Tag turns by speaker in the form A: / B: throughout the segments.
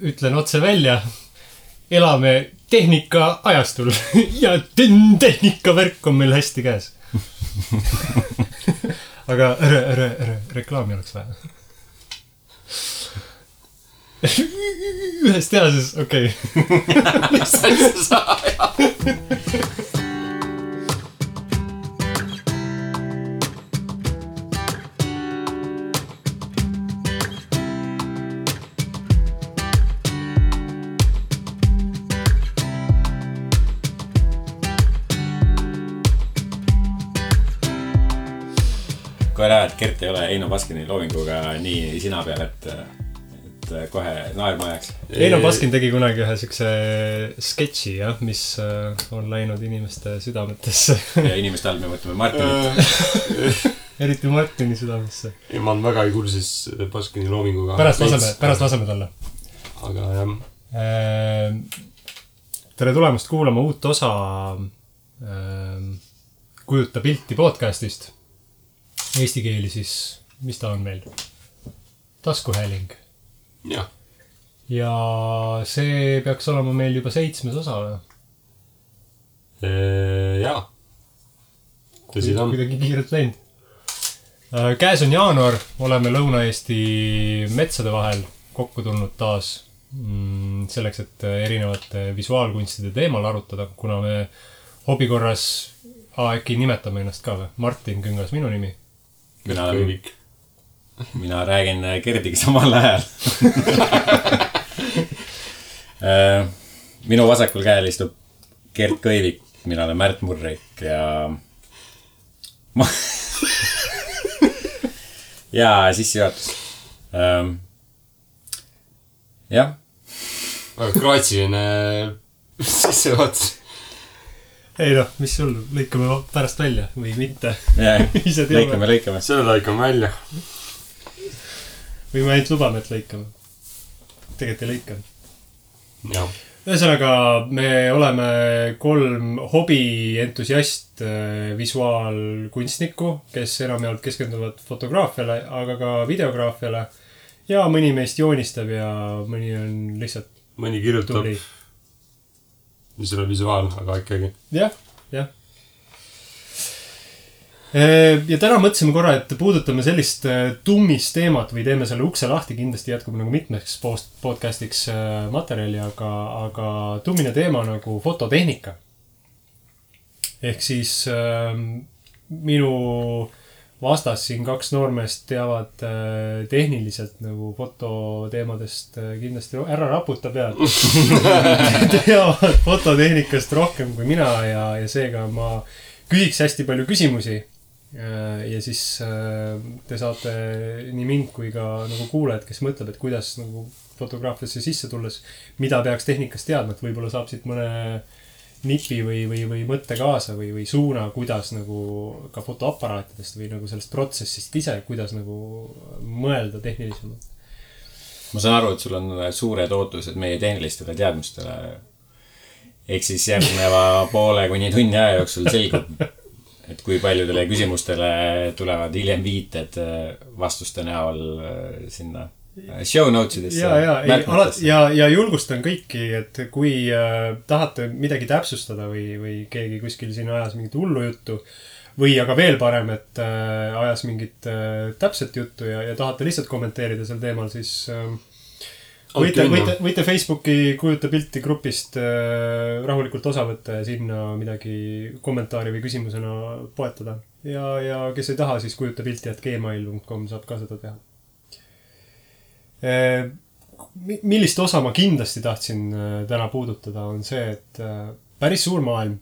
A: ütlen otse välja, elame tehnika ajastul ja ten- tehnikavärk on meil hästi käes. aga ära, ära, ära, reklaami oleks vaja. ühes tehases, okei okay..
B: mis asja sa ajad?
C: Gert ei ole Eino Baskini loominguga nii sina peal, et, et kohe naerma ajaks.
A: Eino Baskin tegi kunagi ühe siukse sketši jah, mis äh, on läinud inimeste südametesse.
C: ja inimeste all me mõtleme Martinit.
A: eriti Martini südamesse.
B: ei, ma olen väga kursis Baskini loominguga.
A: pärast laseme, pärast laseme talle.
B: aga jah,
A: Ehm, tere tulemast kuulama uut osa ähm, Kujuta pilti podcastist. Eesti keeli siis, mis ta on meil? taskuhääling.
B: jah,
A: ja see peaks olema meil juba seitsmes osa või?
B: jaa. tõsi ta on.
A: kuidagi kiirelt läinud. käes on jaanuar, oleme Lõuna-Eesti metsade vahel kokku tulnud taas mm, selleks, et erinevate visuaalkunstide teemal arutada, kuna me hobi korras, äkki nimetame ennast ka või? Martin Küngas, minu nimi.
C: Mina olen,
B: kõivik.
C: mina räägin Gerdiga samal ajal. minu vasakul käel istub Gert Kõivik, mina olen Märt Murrik ja ma ja sissejuhatus. jah,
B: väga kraatsiline sissejuhatus.
A: Ei noh, mis sul, lõikame pärast välja või mitte. Ise teame.
C: lõikame, lõikame.
B: selle lõikan välja.
A: või me ainult lubame, et lõikame. tegelikult ei lõika ühesõnaga, me oleme kolm hobientusiast äh, visuaalkunstnikku, kes enamjaolt keskenduvad fotograafiale, aga ka videograafiale. ja mõni meist joonistab ja mõni on lihtsalt
B: mõni kirjutab,
A: tubli.
B: Ole visuaal, aga ikkagi.
A: jah, jah. ja täna mõtlesime korra, et puudutame sellist tummist teemat või teeme selle ukse lahti, kindlasti jätkub nagu mitmeks post-, podcast'iks materjali, aga, aga tummine teema nagu fototehnika. ehk siis äh, minu vastas siin kaks noormeest teavad äh, tehniliselt nagu fototeemadest äh, kindlasti, ära raputa pead. teavad fototehnikast rohkem kui mina ja, ja seega ma küsiks hästi palju küsimusi. ja siis äh, te saate nii mind kui ka nagu kuulajad, kes mõtleb, et kuidas nagu fotograafiasse sisse tulles, mida peaks tehnikast teadma, et võib-olla saab siit mõne nipi või, või, või mõtte kaasa või, või suuna, kuidas nagu ka fotoaparaatidest või nagu sellest protsessist ise, kuidas nagu mõelda tehnilisemalt.
C: ma saan aru, et sul on suured ootused meie tehnilistele teadmistele. ehk siis järgneva poole kuni tunni aja jooksul selgub, et kui paljudele küsimustele tulevad hiljem viited vastuste näol äh, sinna show notes idesse.
A: ja, ja, alati ja, ja julgustan kõiki, et kui äh, tahate midagi täpsustada või, või keegi kuskil siin ajas mingit hullu juttu. või aga veel parem, et äh, ajas mingit äh, täpset juttu ja, ja tahate lihtsalt kommenteerida sel teemal, siis äh, võite, võite, võite Facebooki kujuta pilti grupist äh, rahulikult osa võtta ja sinna midagi kommentaari või küsimusena poetada. ja, ja kes ei taha, siis kujuta pilti, et gmail.com saab ka seda teha. Millist osa ma kindlasti tahtsin äh, täna puudutada, on see, et äh, päris suur maailm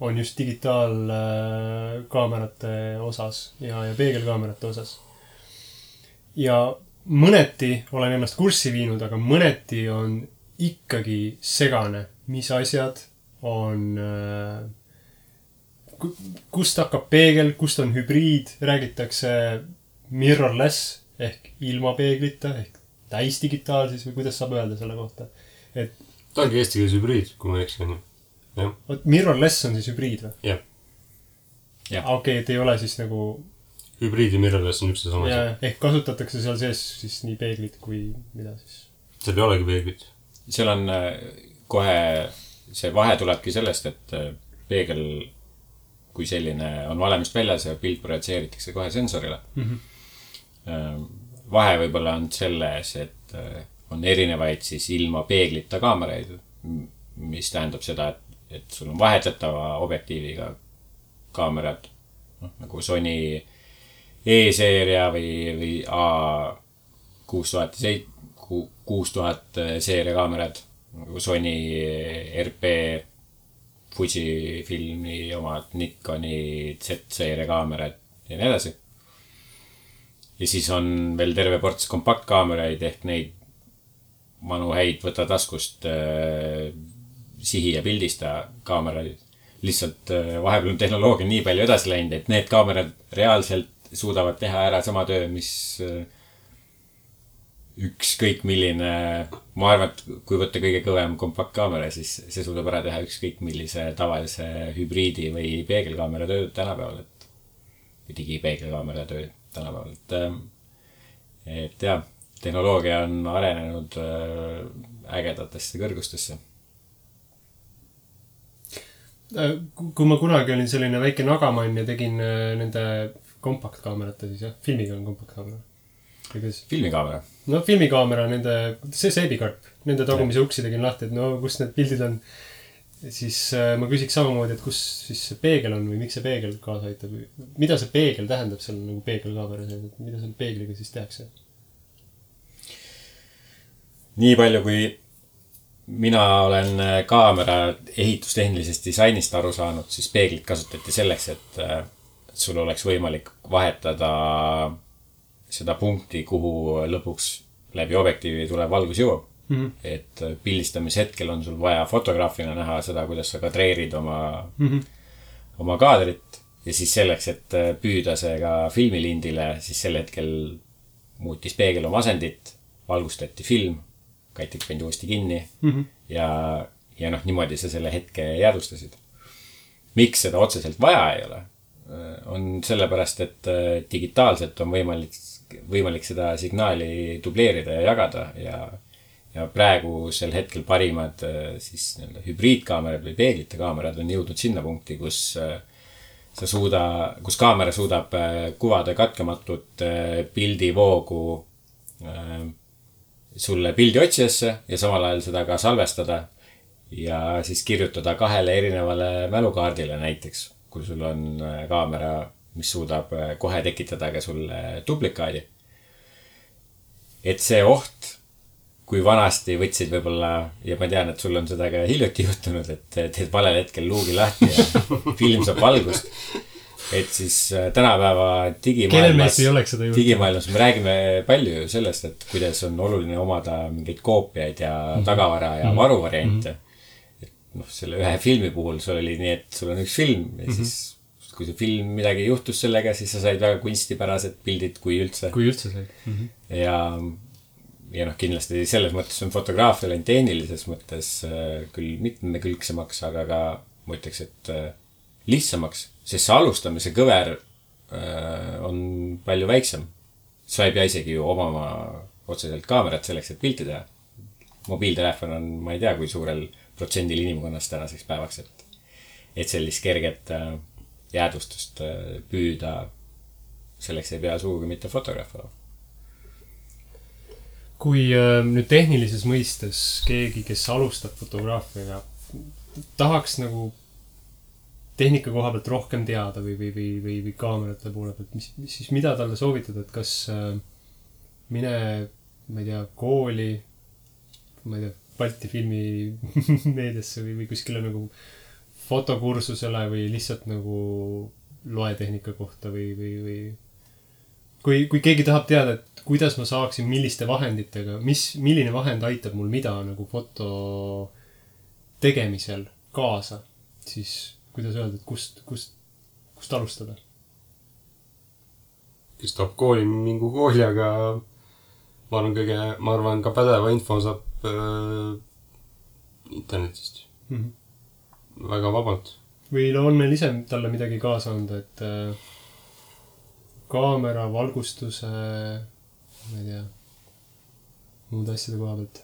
A: on just digitaalkaamerate osas ja, ja peegelkaamerate osas. ja mõneti olen ennast kurssi viinud, aga mõneti on ikkagi segane, mis asjad on äh, ku- kust hakkab peegel, kust on hübriid, räägitakse mirrorless ehk ilma peeglita ehk täisdigitaal siis või kuidas saab öelda selle kohta. et
B: ta ongi eesti keeles hübriid, kui ma ei eksi, onju. jah,
A: vot mirrorless on siis hübriid või?
B: jah.
A: Okei okay,, et ei ole siis nagu
B: hübriid ja mirrorless on üks ja sama asi.
A: ehk kasutatakse seal sees siis nii peeglit kui mida siis.
B: seal ei olegi peeglit.
C: seal on äh, kohe, see vahe tulebki sellest, et äh, peegel kui selline on valemist väljas ja pilt projitseeritakse kohe sensorile
A: Mhm.
C: äh,. Vahe võib-olla on selles, et äh, on erinevaid siis ilma peeglita kaameraid, mis tähendab seda, et, et sul on vahetatava objektiiviga kaamerad, noh nagu Sony E-seeria või, või A kuus tuhat seit-, kuus tuhat seeria kaamerad, nagu Sony RP, Fujifilmi omad, Nikoni Z-seeria kaamerad ja nii edasi. Ja siis on veel terve ports kompaktkaameraid ehk neid vanu häid võta taskust äh, sihi ja pildista kaameraid. lihtsalt äh, vahepeal on tehnoloogia nii palju edasi läinud, et need kaamerad reaalselt suudavad teha ära sama töö, mis äh, ükskõik milline, ma arvan, et kui võtta kõige kõvem kompaktkaamera, siis see suudab ära teha ükskõik millise tavalise hübriidi või peegelkaamera töö tänapäeval, et. või digipeegelkaamera töö tänapäeval, et. et jah, tehnoloogia on arenenud äh, ägedatesse kõrgustesse.
A: Äh, kui ma kunagi olin selline väike nagamann ja tegin äh, nende kompaktkaamerate siis jah, filmiga on kompaktkaamera. või kuidas?
C: filmikaamera,
A: no filmikaamera, nende, see seebikarp, nende tagumise uksi tegin lahti, et no kus need pildid on. Siis äh, ma küsiks samamoodi, et kus siis see peegel on või miks see peegel kaasa aitab või mida see peegel tähendab seal nagu peegelkaamera sees, et mida selle peegliga siis tehakse?
C: nii palju kui mina olen äh, kaamera ehitustehnilisest disainist aru saanud, siis peeglit kasutati selleks, äh, et sul oleks võimalik vahetada seda punkti, kuhu lõpuks läbi objektiivi tulev valgus jõuab mm. -hmm. et äh, pildistamise hetkel on sul vaja fotograafina näha seda, kuidas sa kadreerid oma mm, -hmm. oma kaadrit ja siis selleks, et äh, püüda see ka filmilindile, siis sel hetkel muutis peegel oma asendit, valgustati film, katik pandi uuesti kinni mm -hmm. ja, ja noh, niimoodi sa selle hetke jäädvustasid. miks seda otseselt vaja ei ole, on sellepärast, et äh, digitaalselt on võimalik, võimalik seda signaali dubleerida ja jagada ja ja praegusel hetkel parimad äh, siis nii-öelda hübriidkaamerad või peeglite kaamerad on jõudnud sinna punkti, kus äh, sa suuda, kus kaamera suudab äh, kuvada katkematut pildivoogu sulle pildiotsijasse ja samal ajal seda ka salvestada. ja siis kirjutada kahele erinevale mälukaardile näiteks, kui sul on kaamera, mis suudab kohe tekitada ka sulle duplikaadi. et see oht, kui vanasti võtsid võib-olla ja ma tean, et sul on seda ka hiljuti juhtunud, et teed valel hetkel luugi lahti ja film saab valgust. et siis äh, tänapäeva digimaailmas digimaailmas me räägime palju ju sellest, et kuidas on oluline omada mingeid koopiaid ja
A: Mhm.
C: tagavara ja varuvariante. et noh, selle ühe filmi puhul sul oli nii, et sul on üks film ja
A: Mhm.
C: siis kui see film, midagi juhtus sellega, siis sa said väga kunstipärased pildid, kui üldse.
A: kui üldse sai mm. -hmm.
C: ja, ja noh, kindlasti selles mõttes on fotograafia läinud tehnilises mõttes äh, küll mitmekülgsemaks, aga ka ma ütleks, et äh, lihtsamaks, sest see alustamise kõver äh, on palju väiksem. sa ei pea isegi ju omama otseselt kaamerat selleks, et pilti teha. mobiiltelefon on, ma ei tea, kui suurel protsendil inimkonnast tänaseks päevaks, et, et sellist kerget jäädvustust püüda, selleks ei pea sugugi mitte fotograaf olema.
A: Kui äh, nüüd tehnilises mõistes keegi, kes alustab fotograafiaga, tahaks nagu tehnika koha pealt rohkem teada või, või, või, või, või kaamerate poole pealt, mis, mis siis, mida talle soovitada, et kas äh, mine, ma ei tea, kooli, ma ei tea, Balti filmimeediasse või, või kuskile nagu fotokursusele või lihtsalt nagu loe tehnika kohta või, või, või kui, kui keegi tahab teada, et kuidas ma saaksin, milliste vahenditega, mis, milline vahend aitab mul mida nagu foto tegemisel kaasa, siis kuidas öelda, et kust, kust, kust alustada?
B: kes tahab kooli, mingu kooli, aga ma arvan, kõige, ma arvan, ka pädeva info saab äh, internetist
A: mm. -hmm.
B: väga vabalt.
A: või on meil ise talle midagi kaasa anda, et äh, kaamera, valgustuse, ma ei tea, muude asjade koha pealt.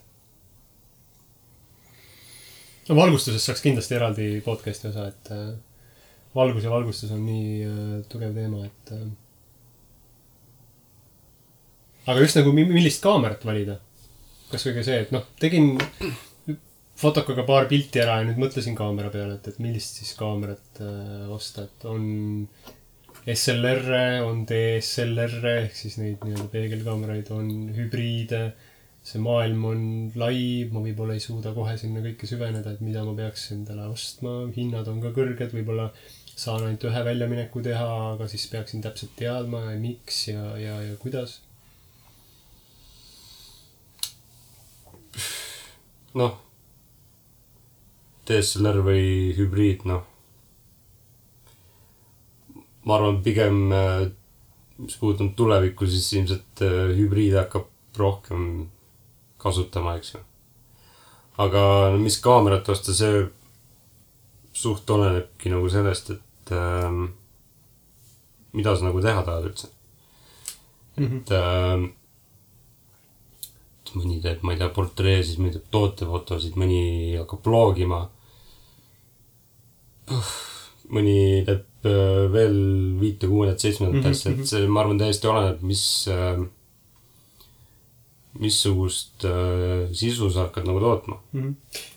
A: no valgustusest saaks kindlasti eraldi podcast'i osa, et äh, valgus ja valgustus on nii äh, tugev teema, et äh, aga just nagu millist kaamerat valida. kasvõi ka see, et noh, tegin fotokaga paar pilti ära ja nüüd mõtlesin kaamera peale, et, et millist siis kaamerat äh, osta, et on SLR-e, on DSLR-e ehk siis neid nii-öelda peegelkaameraid, on hübriide. see maailm on lai, ma võib-olla ei suuda kohe sinna kõike süveneda, et mida ma peaks endale ostma, hinnad on ka kõrged, võib-olla saan ainult ühe väljamineku teha, aga siis peaksin täpselt teadma, miks ja, ja, ja kuidas.
B: noh, DSLR või hübriid, noh. Ma arvan, pigem, mis puudutab tulevikku, siis ilmselt äh, hübriid hakkab rohkem kasutama, eks ju. aga no mis kaamerat osta, see suht olenebki nagu sellest, et ähm, mida sa nagu teha tahad üldse. et ähm, mõni teeb, ma ei tea, portreesid, mõni teeb tootefotosid, mõni hakkab blogima. Mõni teeb äh, veel viite, kuuendat, seitsmendat
A: Mhm,
B: asja, et see, ma arvan, täiesti oleneb, mis äh,, missugust äh, sisu sa hakkad nagu tootma.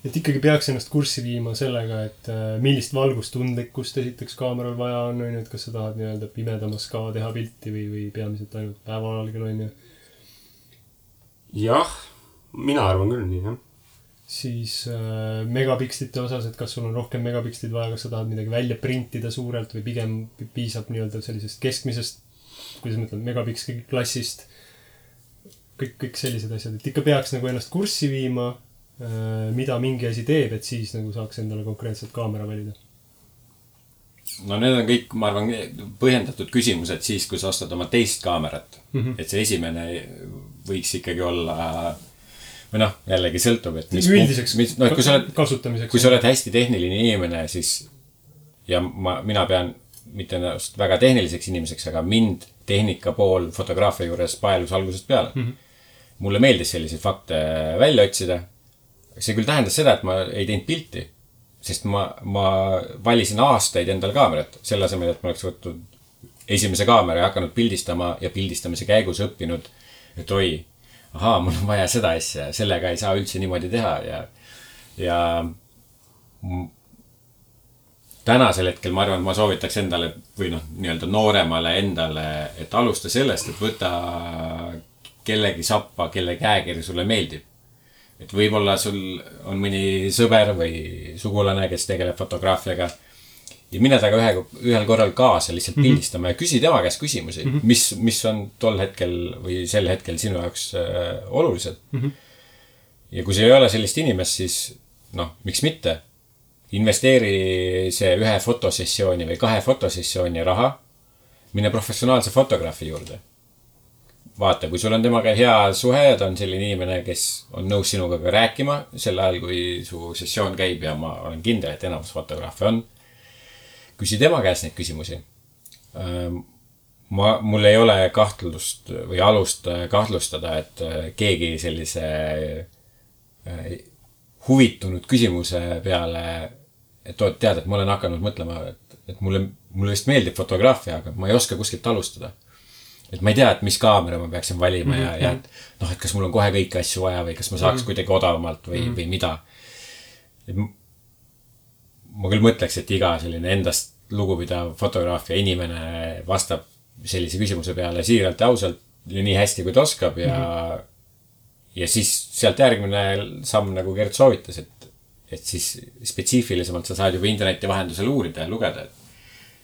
A: et ikkagi peaks ennast kurssi viima sellega, et millist valgustundlikkust esiteks kaameral vaja on, on ju, et kas sa tahad nii-öelda pimedamas ka teha pilti või, või peamiselt ainult päevavalgel, on ju.
B: jah, mina arvan küll nii, jah.
A: Siis äh, megapikslite osas, et kas sul on rohkem megapikslid vaja, kas sa tahad midagi välja printida suurelt või pigem pi- piisab nii-öelda sellisest keskmisest, kuidas ma ütlen, megapiksli klassist. kõik, kõik sellised asjad, et ikka peaks nagu ennast kurssi viima äh,, mida mingi asi teeb, et siis nagu saaks endale konkreetselt kaamera valida.
C: no need on kõik, ma arvan, põhjendatud küsimused siis, kui sa ostad oma teist kaamerat mm. -hmm. et see esimene võiks ikkagi olla või noh, jällegi sõltub, et mis
A: üldiseks
C: mis, et kui sa oled,
A: kasutamiseks.
C: kui sa oled hästi tehniline inimene, siis ja ma, mina pean mitte ennast väga tehniliseks inimeseks, aga mind tehnika pool fotograafia juures paelus algusest peale mm. -hmm. mulle meeldis selliseid fakte välja otsida. see küll tähendas seda, et ma ei teinud pilti, sest ma, ma valisin aastaid endale kaamerat, selle asemel, et ma oleks võtnud esimese kaamera ja hakanud pildistama ja pildistamise käigus õppinud, et oi, ahaa, mul on vaja seda asja, sellega ei saa üldse niimoodi teha ja, ja tänasel hetkel ma arvan, et ma soovitaks endale või noh, nii-öelda nooremale endale, et alusta sellest, et võta kellegi sappa, kelle käekiri sulle meeldib. et võib-olla sul on mõni sõber või sugulane, kes tegeleb fotograafiaga ja mine temaga ühe, ühel korral kaasa lihtsalt pildistama ja küsi tema käest küsimusi mm, -hmm. mis, mis on tol hetkel või sel hetkel sinu jaoks äh, olulised mm. -hmm. ja kui sul ei ole sellist inimest, siis noh, miks mitte. investeeri see ühe fotosessiooni või kahe fotosessiooni raha, mine professionaalse fotograafi juurde. vaata, kui sul on temaga hea suhe ja ta on selline inimene, kes on nõus sinuga ka rääkima sel ajal, kui su sessioon käib ja ma olen kindel, et enamus fotograafe on küsi tema käest neid küsimusi. ma, mul ei ole kahtlust või alust äh, kahtlustada, et äh, keegi sellise äh, huvitunud küsimuse peale, et oot, tead, et ma olen hakanud mõtlema, et, et mulle, mulle vist meeldib fotograafia, aga ma ei oska kuskilt alustada. et ma ei tea, et mis kaamera ma peaksin valima ja, ja et noh, et kas mul on kohe kõiki asju vaja või kas ma saaks kuidagi odavamalt või, või mida. Ma küll mõtleks, et iga selline endast lugupidav fotograaf ja inimene vastab sellise küsimuse peale siiralt ja ausalt ja nii hästi, kui ta oskab ja mm, -hmm. ja siis sealt järgmine samm, nagu Gert soovitas, et, et siis spetsiifilisemalt sa saad juba interneti vahendusel uurida ja lugeda, et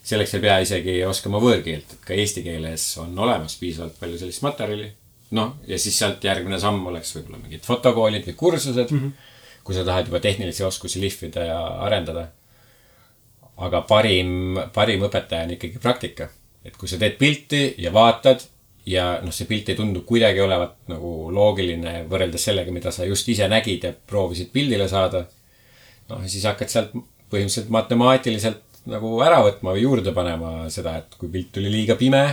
C: selleks ei pea isegi oskama võõrkeelt, et ka eesti keeles on olemas piisavalt palju sellist materjali. noh, ja siis sealt järgmine samm oleks võib-olla mingid fotokoolid või kursused mm, -hmm. kui sa tahad juba tehnilisi oskusi lihvida ja arendada aga parim, parim õpetaja on ikkagi praktika. et kui sa teed pilti ja vaatad ja noh, see pilt ei tundu kuidagi olevat nagu loogiline võrreldes sellega, mida sa just ise nägid ja proovisid pildile saada. noh, siis hakkad sealt põhimõtteliselt matemaatiliselt nagu ära võtma või juurde panema seda, et kui pilt tuli liiga pime,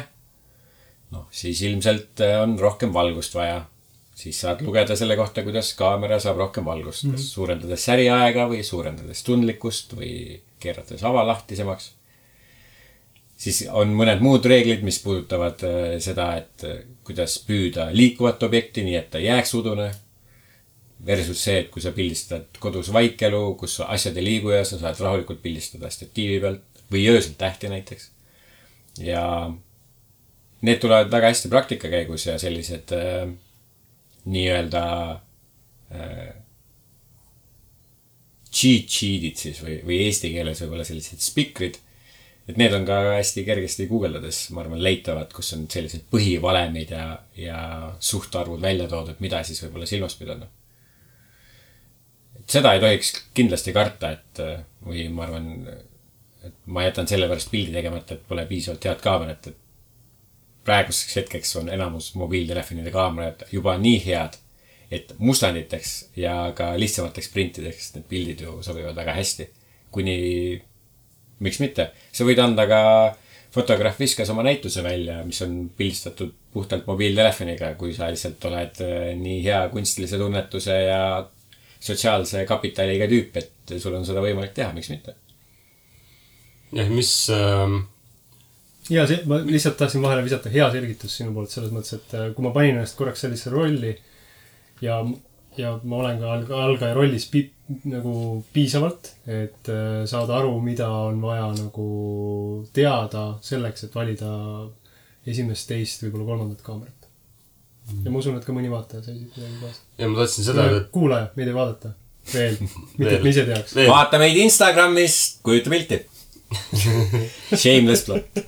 C: noh, siis ilmselt on rohkem valgust vaja. Siis saad lugeda selle kohta, kuidas kaamera saab rohkem valgust mm, -hmm. kas suurendades säriaega või suurendades tundlikkust või keerates avalahtisemaks. siis on mõned muud reeglid, mis puudutavad äh, seda, et äh, kuidas püüda liikuvat objekti, nii et ta jääks udune. Versus see, et kui sa pildistad kodus vaikelu, kus asjad ei liigu ja sa saad rahulikult pildistada statiivi pealt või öösel tähti näiteks. ja need tulevad väga hästi praktika käigus ja sellised äh, nii-öelda äh, cheat sheet'id siis või, või eesti keeles võib-olla sellised spikrid. et need on ka hästi kergesti guugeldades, ma arvan, leitavad, kus on sellised põhivalemid ja, ja suhtarvud välja toodud, mida siis võib-olla silmas pidada. et seda ei tohiks kindlasti karta, et äh, või ma arvan, et ma jätan sellepärast pildi tegemata, et pole piisavalt head kaamerat, et praeguseks hetkeks on enamus mobiiltelefonide kaamerad juba nii head, et mustanditeks ja ka lihtsamateks printideks need pildid ju sobivad väga hästi. kuni, miks mitte, sa võid anda ka, fotograaf viskas oma näituse välja, mis on pildistatud puhtalt mobiiltelefoniga, kui sa lihtsalt oled äh, nii hea kunstilise tunnetuse ja sotsiaalse kapitaliga tüüp, et sul on seda võimalik teha, miks mitte.
B: jah, mis äh,
A: ja see, ma lihtsalt tahtsin vahele visata hea selgitus sinu poolt selles mõttes, et äh, kui ma panin ennast korraks sellisesse rolli ja, ja ma olen ka alg- algaja rollis pi-, nagu piisavalt, et äh, saada aru, mida on vaja nagu teada selleks, et valida esimest, teist, võib-olla kolmandat kaamerat. ja ma usun, et ka mõni vaataja sai siit midagi kaasa.
B: ja ma tahtsin seda, et
A: kuulaja, meid ei vaadata veel, mitte et me ise teaks.
C: vaata meid Instagramis, kujuta pilti. Shameless plot.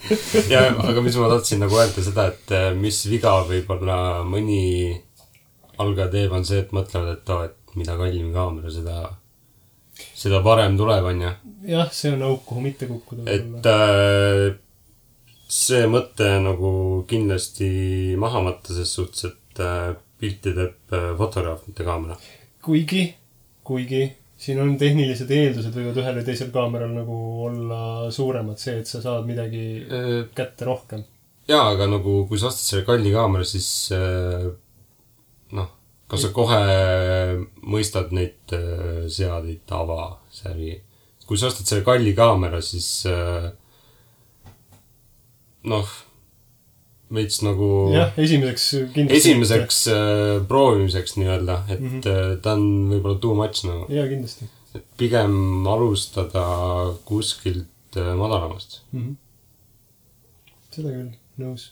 B: ja, aga mis ma tahtsin nagu öelda seda, et äh, mis viga võib-olla mõni algaja teeb, on see, et mõtlevad, et aa, et mida kallim kaamera, seda, seda parem tuleb, onju.
A: jah, see on auk, kuhu mitte kukkuda.
B: et äh, see mõte nagu kindlasti maha matta, ses suhtes, et äh, pilti teeb äh, fotograaf, mitte kaamera.
A: kuigi, kuigi siin on tehnilised eeldused võivad ühel või teisel kaameral nagu olla suuremad, see, et sa saad midagi kätte rohkem.
B: jaa, aga nagu kui sa ostad selle kalli kaamera, siis äh, noh, kas sa kohe mõistad neid äh, seadeid, tava, säri. kui sa ostad selle kalli kaamera, siis äh, noh, veits nagu
A: jah, esimeseks kindlasti.
B: esimeseks äh, proovimiseks nii-öelda, et mm. -hmm. ta on võib-olla too much nagu.
A: jaa, kindlasti
B: et pigem alustada kuskilt äh, madalamast.
A: mm. -hmm. seda küll, nõus.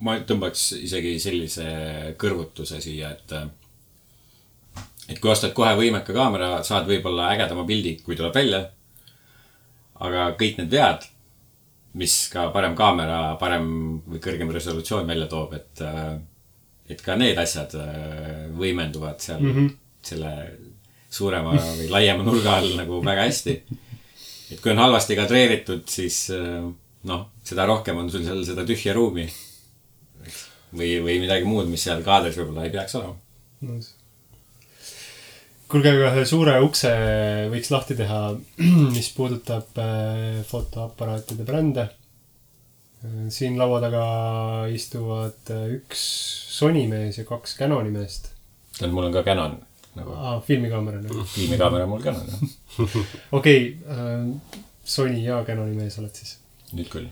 C: ma tõmbaks isegi sellise kõrvutuse siia, et et kui ostad kohe võimeka kaamera, saad võib-olla ägedama pildi, kui tuleb välja. aga kõik need vead, mis ka parem kaamera, parem või kõrgem resolutsioon välja toob, et et ka need asjad äh, võimenduvad seal mm -hmm. selle suurema või laiema nurga all nagu väga hästi. et kui on halvasti kadreeritud, siis äh, noh, seda rohkem on sul seal seda tühja ruumi või, või midagi muud, mis seal kaadris võib-olla ei peaks olema.
A: nõus. kuulge, aga ühe suure ukse võiks lahti teha, mis puudutab äh, fotoaparaatide brände. siin laua taga istuvad äh, üks Sony mees ja kaks Canoni meest
C: tähendab, mul on ka Canon nagu
A: ah,. filmikaamera nagu.
C: filmikaamera on mul Canon jah,
A: okei Sony ja Canoni mees oled siis.
C: nüüd küll.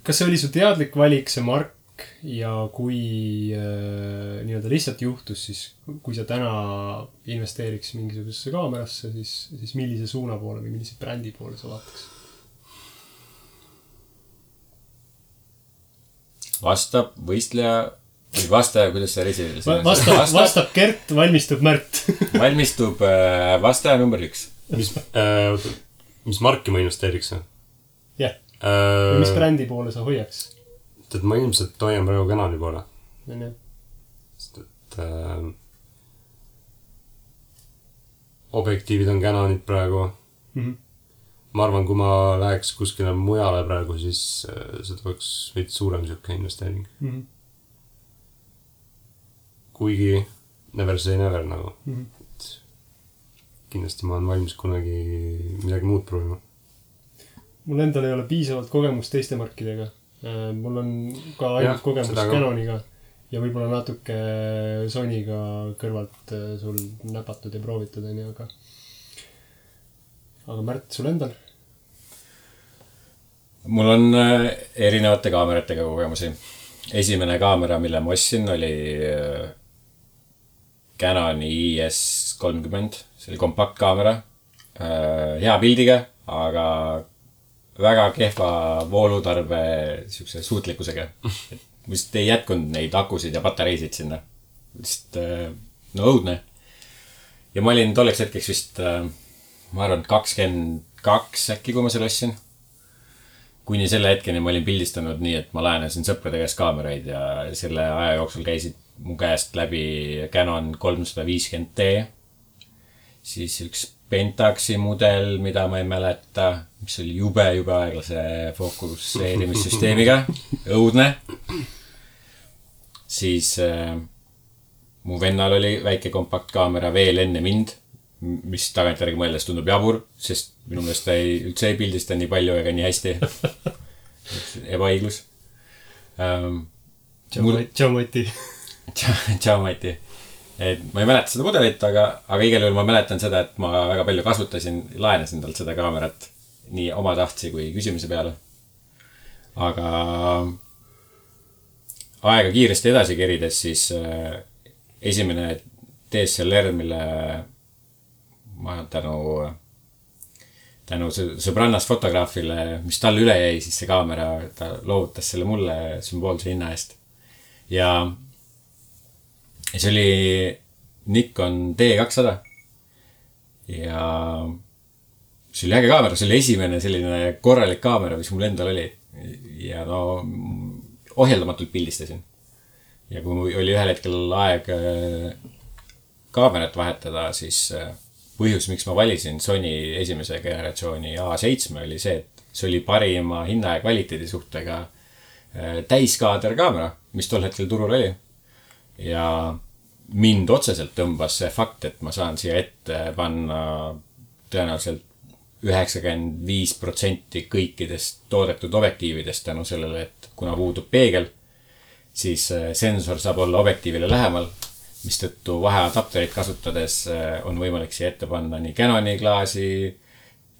A: kas see oli su teadlik valik, see mark ja kui äh, nii-öelda lihtsalt juhtus, siis kui sa täna investeeriks mingisugusesse kaamerasse, siis, siis millise suuna poole või millise brändi poole sa vaataks?
C: vastab võistleja või vastaja, kuidas see resi-.
A: vastab, vastab Gert, valmistub Märt.
C: valmistub äh, vastaja number üks.
B: mis äh,, mis marki ma investeeriks
A: jah,
B: äh,
A: mis? brändi poole sa hoiaks?
B: tead, ma ilmselt hoian praegu Canoni poole,
A: onju.
B: sest et äh, objektiivid on Canonid praegu.
A: Mhm.
B: ma arvan, kui ma läheks kuskile mujale praegu, siis äh, see tuleks veits suurem sihuke investeering.
A: Mhm.
B: kuigi never say never nagu
A: Mhm.
B: kindlasti ma olen valmis kunagi midagi muud proovima.
A: mul endal ei ole piisavalt kogemust teiste markidega. Mul on ka ainult kogemus. Canoniga. ja võib-olla natuke Sonyga kõrvalt äh, sul näpatud ja proovitud onju, aga. aga Märt, sul endal?
C: mul on äh, erinevate kaameratega kogemusi. esimene kaamera, mille ma ostsin, oli äh, Canoni IS kolmkümmend, see oli kompaktkaamera. hea pildiga, aga väga kehva voolutarbe siukse suutlikkusega. et mul lihtsalt ei jätkunud neid akusid ja patareisid sinna. lihtsalt äh, no õudne. ja ma olin tolleks hetkeks vist, ma arvan, kakskümmend kaks äkki, kui ma selle ostsin kuni selle hetkeni ma olin pildistanud nii, et ma laenasin sõprade käest kaameraid ja selle aja jooksul käisid mu käest läbi Canon kolmsada viiskümmend D. siis üks Pentaxi mudel, mida ma ei mäleta, mis oli jube, jube aeglase fookusseerimissüsteemiga, õudne. siis äh, mu vennal oli väike kompaktkaamera veel enne mind, mis tagantjärgi mõeldes tundub jabur, sest minu meelest ta ei, üldse ei pildista nii palju ega nii hästi. ebaõiglus ähm,.
A: tšau, tšau, Mati.
C: tšau, Mati. Et ma ei mäleta seda mudelit, aga, aga igal juhul ma mäletan seda, et ma väga palju kasutasin, laenasin talt seda kaamerat. nii omatahtsi kui küsimise peale. aga aega kiiresti edasi kerides, siis äh, esimene DSLR, mille ma tänu, tänu sõ- sõbrannast fotograafile, mis talle üle jäi, siis see kaamera, ta loovutas selle mulle sümboolse hinna eest. ja, ja see oli Nikon D200. ja see oli äge kaamera, see oli esimene selline korralik kaamera, mis mul endal oli. ja no ohjeldamatult pildistasin. ja kui oli ühel hetkel aeg äh, kaamerat vahetada, siis äh, põhjus, miks ma valisin Sony esimese generatsiooni A7 oli see, et see oli parima hinna ja kvaliteedi suhtega äh, täiskaaderkaamera, mis tol hetkel turul oli. Ja mind otseselt tõmbas see fakt, et ma saan siia ette panna tõenäoliselt üheksakümmend viis protsenti kõikidest toodetud objektiividest tänu sellele, et kuna puudub peegel, siis äh, sensor saab olla objektiivile lähemal, mistõttu vaheadapterit kasutades äh, on võimalik siia ette panna nii Canoni klaasi,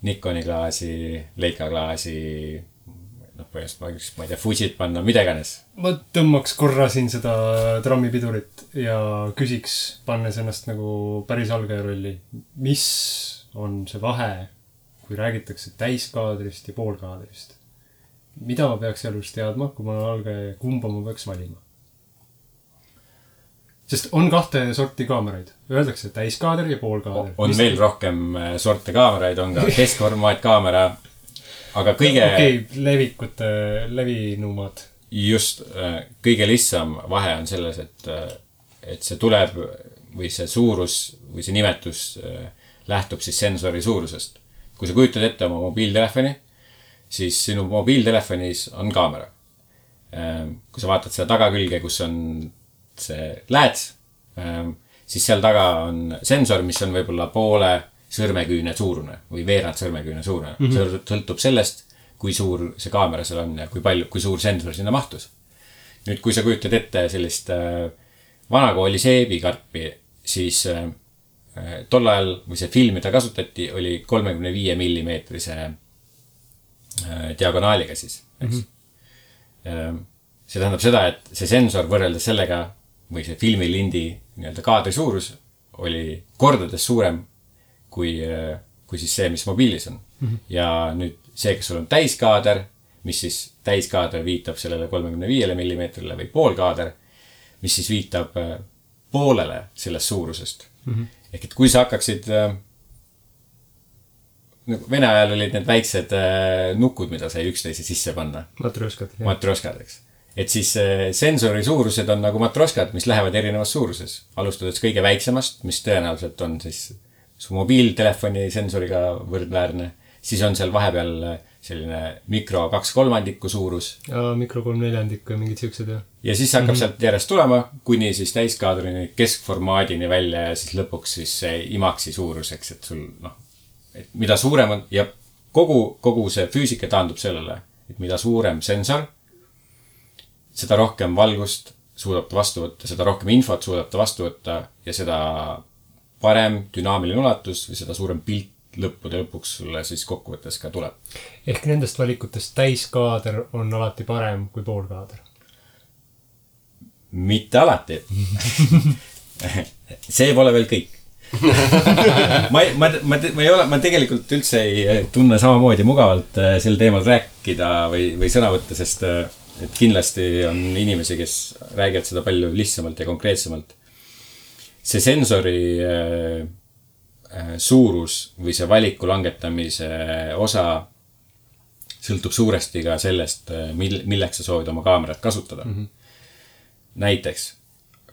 C: Nikoni klaasi, Leica klaasi, noh, põhimõtteliselt ma võiks, ma ei tea, Fujit panna, mida iganes.
A: ma tõmbaks korra siin seda trammipidurit ja küsiks, pannes ennast nagu päris algaja rolli. mis on see vahe, kui räägitakse täiskaadrist ja poolkaadrist? mida ma peaks sealjuures teadma, kui ma olen algaja ja kumba ma peaks valima? sest on kahte sorti kaameraid, öeldakse täiskaader ja poolkaader.
C: on veel rohkem äh, sorte kaameraid, on ka keskformaat kaamera. Aga kõige
A: okei okay,, levikute, levinumad.
C: just äh, kõige lihtsam vahe on selles, et, et see tuleb või see suurus või see nimetus äh, lähtub siis sensori suurusest. kui sa kujutad ette oma mobiiltelefoni, siis sinu mobiiltelefonis on kaamera. kui sa vaatad seda tagakülge, kus on see lääts, siis seal taga on sensor, mis on võib-olla poole sõrmeküüne suurune või veerand sõrmeküüne suurune mm. -hmm. sõltub sellest, kui suur see kaamera seal on ja kui palju, kui suur sensor sinna mahtus. nüüd, kui sa kujutad ette sellist äh, vanakooli seebikarpi, siis äh, äh, tol ajal, või see film, mida kasutati, oli kolmekümne viie millimeetrise äh, diagonaaliga siis, eks mm. -hmm. see tähendab seda, et see sensor võrreldes sellega või see filmilindi nii-öelda kaadri suurus oli kordades suurem kui, kui siis see, mis mobiilis on mm. -hmm. ja nüüd see, kas sul on täiskaader, mis siis täiskaader viitab sellele kolmekümne viiele millimeetrile või poolkaader, mis siis viitab äh, poolele sellest suurusest mm. -hmm. ehk et kui sa hakkaksid äh, nagu vene ajal olid need väiksed nukud, mida sai üksteise sisse panna,
A: matrjoškad.
C: matrjoškad, eks. et siis sensori suurused on nagu matrjoškad, mis lähevad erinevas suuruses, alustades kõige väiksemast, mis tõenäoliselt on siis su mobiiltelefoni sensoriga võrdväärne, siis on seal vahepeal äh, selline mikro kaks kolmandikku suurus
A: mikro kolm neljandikku ja mingid siuksed ja.
C: ja siis hakkab mm -hmm. sealt järjest tulema, kuni siis täiskaadrini, keskformaadini välja ja siis lõpuks siis see IMAX-i suurus, eks, et sul noh, et mida suurem on ja kogu, kogu see füüsika taandub sellele, et mida suurem sensor, seda rohkem valgust suudab ta vastu võtta, seda rohkem infot suudab ta vastu võtta ja seda parem dünaamiline ulatus või seda suurem pilt lõppude lõpuks sulle siis kokkuvõttes ka tuleb.
A: ehk nendest valikutest täiskaader on alati parem kui poolkaader.
C: mitte alati. see pole veel kõik. ma ma, ma, ma ei ole, ma tegelikult üldse ei tunne samamoodi mugavalt äh, sel teemal rääkida või, või sõna võtta, sest äh, et kindlasti on inimesi, kes räägivad seda palju lihtsamalt ja konkreetsemalt. See sensori äh, äh, suurus või see valiku langetamise osa sõltub suuresti ka sellest, mil-, milleks sa soovid oma kaamerat kasutada mm. -hmm. näiteks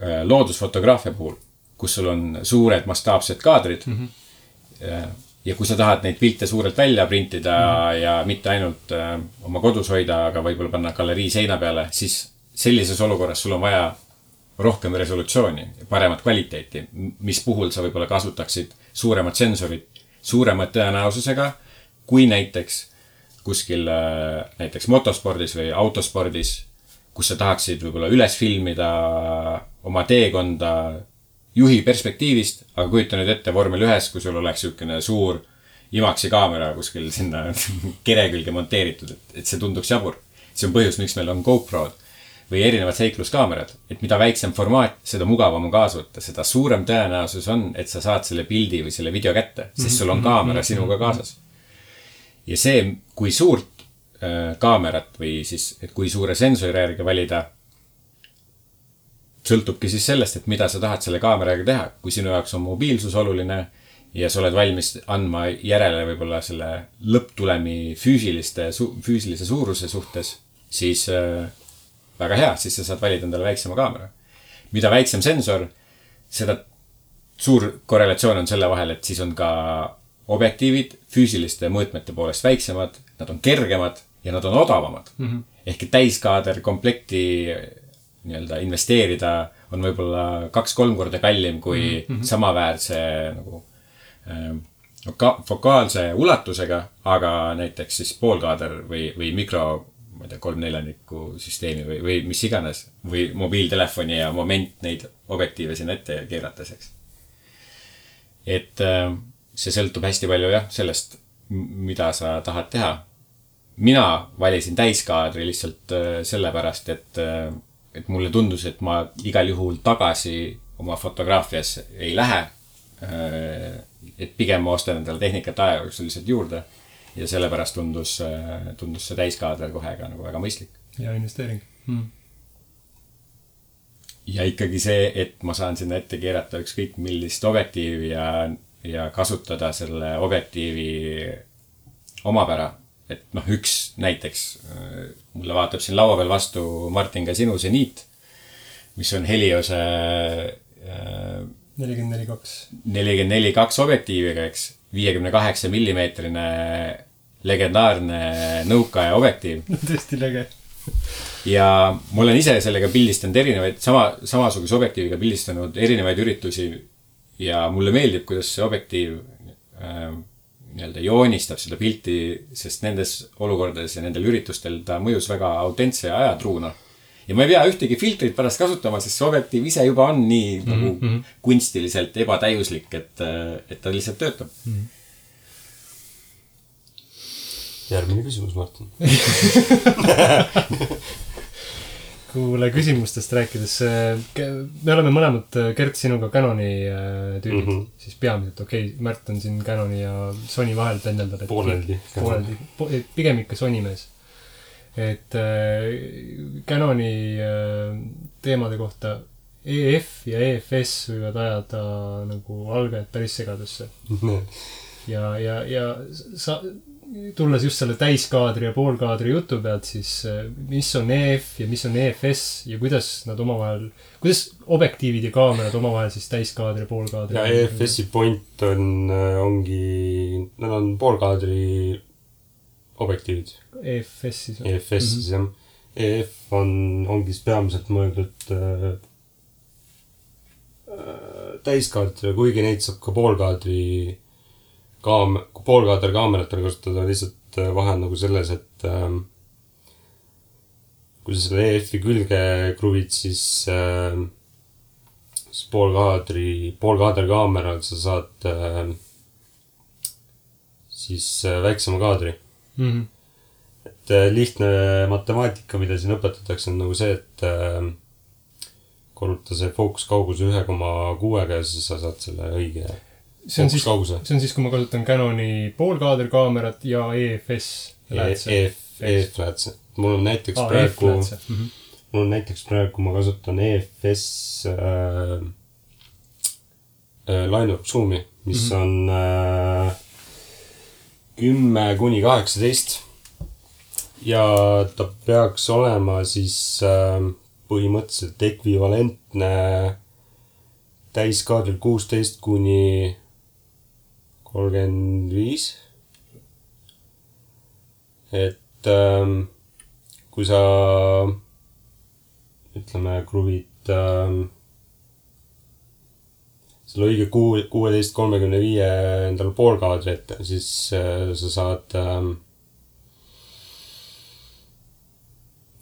C: äh, loodusfotograafia puhul, kus sul on suured mastaapsed kaadrid mm. -hmm. ja kui sa tahad neid pilte suurelt välja printida mm -hmm. ja mitte ainult äh, oma kodus hoida, aga võib-olla panna galerii seina peale, siis sellises olukorras sul on vaja rohkem resolutsiooni, paremat kvaliteeti, mis puhul sa võib-olla kasutaksid suuremat sensorit suurema tõenäosusega kui näiteks kuskil äh, näiteks motospordis või autospordis, kus sa tahaksid võib-olla üles filmida oma teekonda juhi perspektiivist, aga kujuta nüüd ette vormel ühes, kui sul oleks niisugune suur IMAX-i kaamera kuskil sinna kere külge monteeritud, et, et see tunduks jabur. see on põhjus, miks meil on GoPro-d või erinevad seikluskaamerad, et mida väiksem formaat, seda mugavam on kaasa võtta, seda suurem tõenäosus on, et sa saad selle pildi või selle video kätte, sest sul on kaamera sinuga kaasas. ja see, kui suurt äh, kaamerat või siis, et kui suure sensori järgi valida, sõltubki siis sellest, et mida sa tahad selle kaameraga teha. kui sinu jaoks on mobiilsus oluline ja sa oled valmis andma järele võib-olla selle lõpptulemi füüsiliste, füüsilise suuruse suhtes, siis äh, väga hea, siis sa saad valida endale väiksema kaamera. mida väiksem sensor, seda suur korrelatsioon on selle vahel, et siis on ka objektiivid füüsiliste mõõtmete poolest väiksemad, nad on kergemad ja nad on odavamad mm. -hmm. ehk et täiskaader komplekti nii-öelda investeerida on võib-olla kaks-kolm korda kallim kui mm -hmm. samaväärse nagu äh, foka- fokaalse ulatusega, aga näiteks siis poolkaader või, või mikro, ma ei tea, kolm-neljandiku süsteemi või, või mis iganes. või mobiiltelefoni ja moment neid objektiive sinna ette keerates, eks. et äh, see sõltub hästi palju jah, sellest, mida sa tahad teha. mina valisin täiskaadri lihtsalt äh, sellepärast, et äh, et mulle tundus, et ma igal juhul tagasi oma fotograafias ei lähe. et pigem ma ostan endale tehnikat aja jooksul lihtsalt juurde ja sellepärast tundus, tundus see täiskaader kohe ka nagu väga mõistlik.
A: hea investeering mm..
C: ja ikkagi see, et ma saan sinna ette keerata ükskõik millist objektiivi ja, ja kasutada selle objektiivi omapära. et noh, üks näiteks, mulle vaatab siin laua peal vastu Martin ka sinu seniit, mis on Heliose äh,
A: nelikümmend neli kaks.
C: nelikümmend neli kaks objektiiviga, eks, viiekümne kaheksa millimeetrine legendaarne nõukaaja objektiiv.
A: tõesti lege.
C: ja ma olen ise sellega pildistanud erinevaid, sama, samasuguse objektiiviga pildistanud erinevaid üritusi. ja mulle meeldib, kuidas see objektiiv äh, nii-öelda joonistab seda pilti, sest nendes olukordades ja nendel üritustel ta mõjus väga autentse ja ajatruuna. ja ma ei pea ühtegi filtrit pärast kasutama, sest see objektiiv ise juba on nii mm -hmm. nagu kunstiliselt ebatäiuslik, et, et ta lihtsalt töötab mm. -hmm.
B: Järgmine küsimus, Martin.
A: kuule, küsimustest rääkides, me oleme mõlemad, Gert, sinuga Canoni äh, tüübid mm. -hmm. siis peamiselt, okei okay,, Märt on siin Canoni ja Sony vahel pendeldab.
B: Pooleldi.
A: pooleldi, pigem ikka Sony mees. et äh, Canoni äh, teemade kohta EF ja EFS võivad ajada nagu algajad päris segadusse. ja, ja, ja sa, tulles just selle täiskaadri ja poolkaadri jutu pealt, siis äh, mis on EF ja mis on EFS ja kuidas nad omavahel, kuidas objektiivid ja kaamerad omavahel siis täiskaadri ja poolkaadri
B: ja EFS-i point on, ongi, nad on poolkaadri objektiivid.
A: EFS siis?
B: EFS siis jah. EF on, ongi siis peamiselt mõeldud äh, äh, täiskaadrile, kuigi neid saab ka poolkaadri kaam-, poolkaader kaameratel kasutada, lihtsalt äh, vahe on nagu selles, et ähm, kui sa selle EF-i külge kruvid, siis äh,, siis poolkaadri, poolkaaderkaameral sa saad äh, siis äh, väiksema kaadri.
A: Mhm.
B: et äh, lihtne matemaatika, mida siin õpetatakse, on nagu see, et äh, korruta see fookuskaugus ühe koma kuuega ja siis sa saad selle õige
A: see on siis, see on siis, kui ma kasutan Canoni poolkaaderkaamerat ja EFS läätse.
B: EF, EF-läätse. mul on näiteks
A: aa,
B: praegu,
A: EF-läätse. Mhm.
B: mul on näiteks praegu, ma kasutan EFS äh, äh, line-up zoom'i, mis mm -hmm. on äh, kümme kuni kaheksateist. ja ta peaks olema siis äh, põhimõtteliselt ekvivalentne täiskaadril kuusteist kuni kolmkümmend viis. et ähm, kui sa ütleme, kruvid ähm, selle õige kuu, kuueteist, kolmekümne viie endale poolkaadri ette, siis äh, sa saad ähm,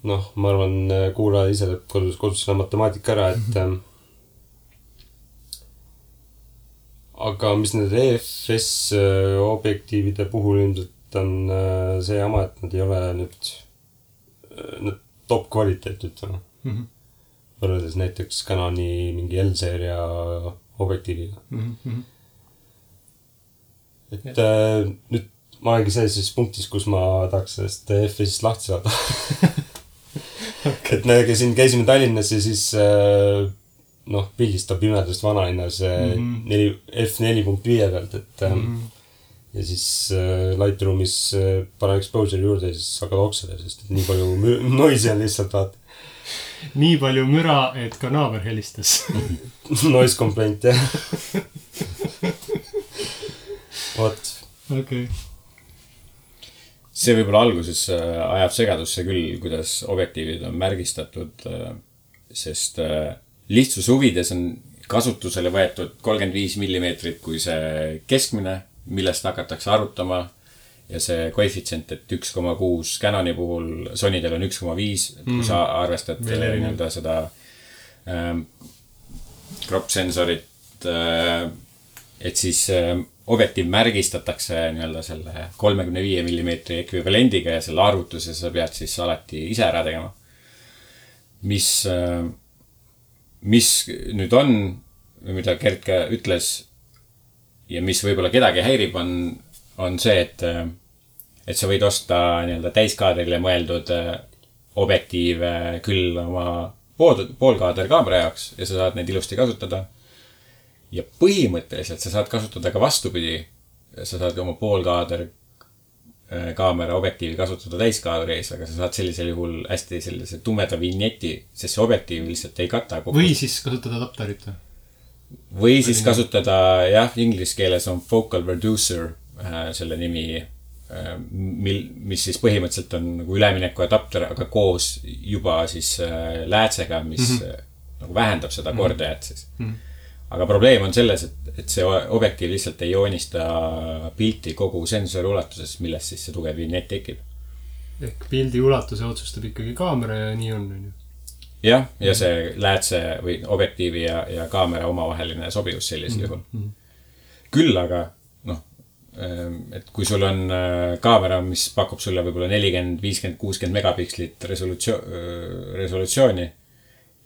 B: noh, ma arvan, kuulaja ise teeb kodus, kodus selle matemaatika ära, et ähm, aga mis nende EFS äh, objektiivide puhul ilmselt on äh, see jama, et nad ei ole nüüd äh, nüüd top kvaliteet, ütleme
A: Mhm.
B: võrreldes näiteks Canoni mingi L-seeria objektiiviga.
A: Mhm.
B: et äh, nüüd ma olengi sellises punktis, kus ma tahaks sellest EFS-ist lahti saada. et me käisin, käisime Tallinnas ja siis äh, noh, pildistab pimedast vanalinnas äh,
A: Mhm.
B: neli, F neli punkt viie pealt, et ähm,
A: Mhm.
B: ja siis äh, Lightroomis äh, panen exposure'i juurde ja siis hakkad oksele, sest et nii palju noisi on lihtsalt vaata.
A: nii palju müra, et ka naaber helistas.
B: Noise complaint jah. vot,
A: okei.
C: see võib-olla alguses äh, ajab segadusse küll, kuidas objektiivid on märgistatud, sest äh, lihtsuse huvides on kasutusele võetud kolmkümmend viis millimeetrit kui see keskmine, millest hakatakse arvutama. ja see koefitsient, et üks koma kuus Canoni puhul, Sonydel on üks koma viis, kui sa arvestad
A: Veel
C: äh, nii-öelda seda ähm, crop sensorit äh,, et siis äh, objektiiv märgistatakse nii-öelda selle kolmekümne viie millimeetri ekvivalendiga ja selle arvutuse sa pead siis alati ise ära tegema. mis, mis nüüd on, mida Gert ka ütles ja mis võib-olla kedagi häirib, on, on see, et, et sa võid osta nii-öelda täiskaadrile mõeldud äh, objektiive küll oma pool, poolkaaderkaamera jaoks ja sa saad neid ilusti kasutada ja põhimõtteliselt sa saad kasutada ka vastupidi. sa saad oma poolkaader äh, kaamera objektiivi kasutada täiskaadri ees, aga sa saad sellisel juhul hästi sellise tumeda vinjeti, sest see objektiiv lihtsalt ei kata kogu
A: või siis kasutada adapterit või?
C: või siis kasutada jah, inglise keeles on focal reducer äh, selle nimi äh,, mil, mis siis põhimõtteliselt on nagu üleminekuadapter, aga koos juba siis äh, läätsega, mis mm -hmm. nagu vähendab seda kordajat siis mm. -hmm. Aga probleem on selles, et, et see objektiiv lihtsalt ei joonista pilti kogu sensori ulatuses, millest siis see tugev vinjett tekib.
A: ehk pildi ulatuse otsustab ikkagi kaamera ja nii on, on ju.
C: jah, ja see läätse või objektiivi ja, ja kaamera omavaheline sobivus sellisel juhul. küll aga noh, et kui sul on äh, kaamera, mis pakub sulle võib-olla nelikümmend, viiskümmend, kuuskümmend megapikslit resolutsioon, resolutsiooni.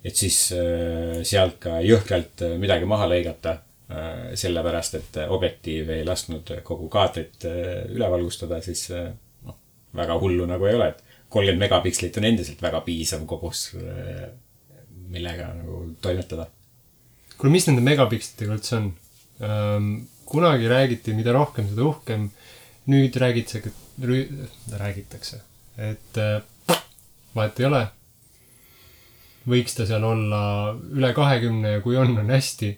C: Et siis äh, sealt ka jõhkralt äh, midagi maha lõigata. sellepärast, et objektiiv ei lasknud kogu kaadrit äh, üle valgustada, siis äh, noh, väga hullu nagu ei ole, et kolmkümmend megapikslit on endiselt väga piisav kogus, millega nagu toimetada.
A: kuule, mis nende megapikslitega üldse on? kunagi räägiti, mida rohkem, seda uhkem. nüüd räägitakse, räägitakse, et äh, vahet ei ole. Võiks ta seal olla üle kahekümne ja kui on, on hästi.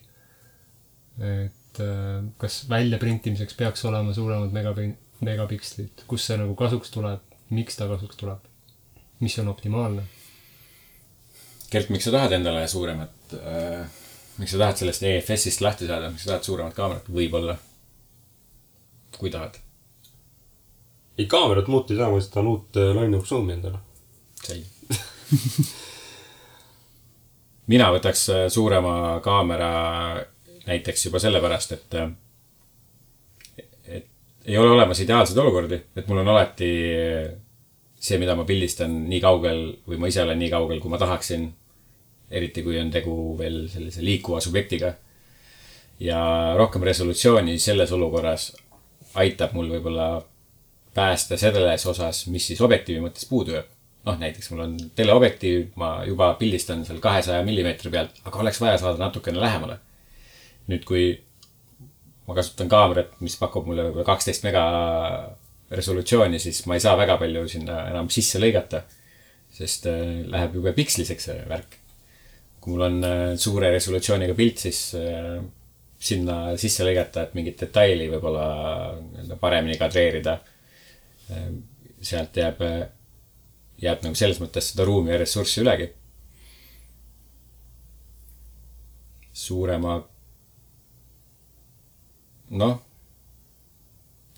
A: et äh, kas väljaprintimiseks peaks olema suuremad megapin-, megapikslid, kus see nagu kasuks tuleb, miks ta kasuks tuleb, mis on optimaalne?
C: Gert, miks sa tahad endale suuremat äh,, miks sa tahad sellest EFS-ist lahti saada, miks sa tahad suuremat kaamerat, võib-olla? kui tahad,
B: ei kaamerat muuta ei saa, ma lihtsalt tahan uut äh, line-up zoom'i endale.
C: selge. mina võtaks äh, suurema kaamera näiteks juba sellepärast, et, äh, et ei ole olemas ideaalseid olukordi, et mul on alati see, mida ma pildistan nii kaugel või ma ise olen nii kaugel, kui ma tahaksin. eriti kui on tegu veel sellise liikuva subjektiga. ja rohkem resolutsiooni selles olukorras aitab mul võib-olla päästa selles osas, mis siis objektiivi mõttes puudu jääb noh, näiteks mul on teleobjektiiv, ma juba pildistan seal kahesaja millimeetri pealt, aga oleks vaja saada natukene lähemale. nüüd, kui ma kasutan kaamerat, mis pakub mulle võib-olla kaksteist mega resolutsiooni, siis ma ei saa väga palju sinna enam sisse lõigata. sest äh, läheb jube piksliseks see värk. kui mul on äh, suure resolutsiooniga pilt, siis äh, sinna sisse lõigata, et mingit detaili võib-olla nii-öelda paremini kadreerida. sealt jääb jääb nagu selles mõttes seda ruumi ja ressurssi ülegi. suurema, noh,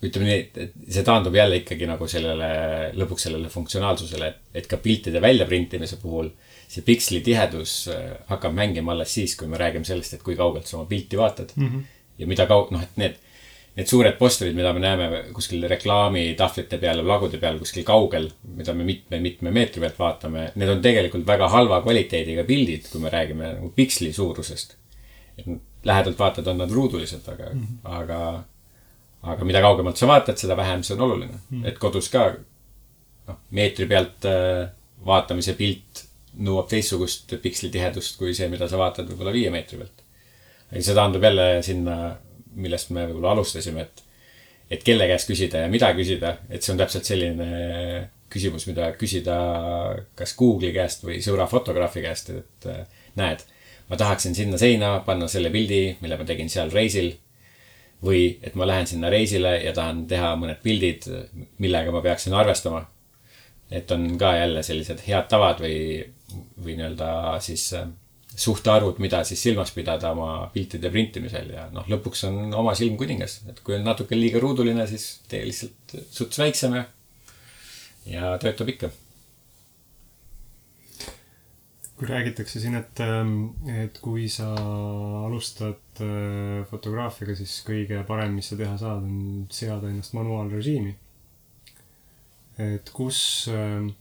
C: ütleme nii, et see taandub jälle ikkagi nagu sellele, lõpuks sellele funktsionaalsusele, et, et ka piltide väljaprintimise puhul see piksli tihedus äh, hakkab mängima alles siis, kui me räägime sellest, et kui kaugelt sa oma pilti vaatad mm. -hmm. ja mida kaug-, noh, et need need suured postrid, mida me näeme kuskil reklaamitahvlite peal ja plagude peal kuskil kaugel, mida me mitme-mitme meetri pealt vaatame, need on tegelikult väga halva kvaliteediga pildid, kui me räägime nagu piksli suurusest. lähedalt vaatad, on nad ruudulised, aga mm, -hmm. aga, aga mida kaugemalt sa vaatad, seda vähem see on oluline mm. -hmm. et kodus ka, noh, meetri pealt äh, vaatamise pilt nõuab teistsugust pikslitihedust kui see, mida sa vaatad võib-olla viie meetri pealt. aga see taandub jälle sinna millest me võib-olla alustasime, et, et kelle käest küsida ja mida küsida, et see on täpselt selline küsimus, mida küsida kas Google'i käest või sõbra fotograafi käest, et näed, ma tahaksin sinna seina panna selle pildi, mille ma tegin seal reisil. või et ma lähen sinna reisile ja tahan teha mõned pildid, millega ma peaksin arvestama. et on ka jälle sellised head tavad või, või nii-öelda siis suhtarvud, mida siis silmas pidada oma piltide printimisel ja noh, lõpuks on oma silm kuningas, et kui on natuke liiga ruuduline, siis tee lihtsalt suts väiksem ja, ja töötab ikka.
A: kui räägitakse siin, et, ähm, et kui sa alustad äh, fotograafiaga, siis kõige parem, mis sa teha saad, on seada ennast manuaalrežiimi. et kus, ähm,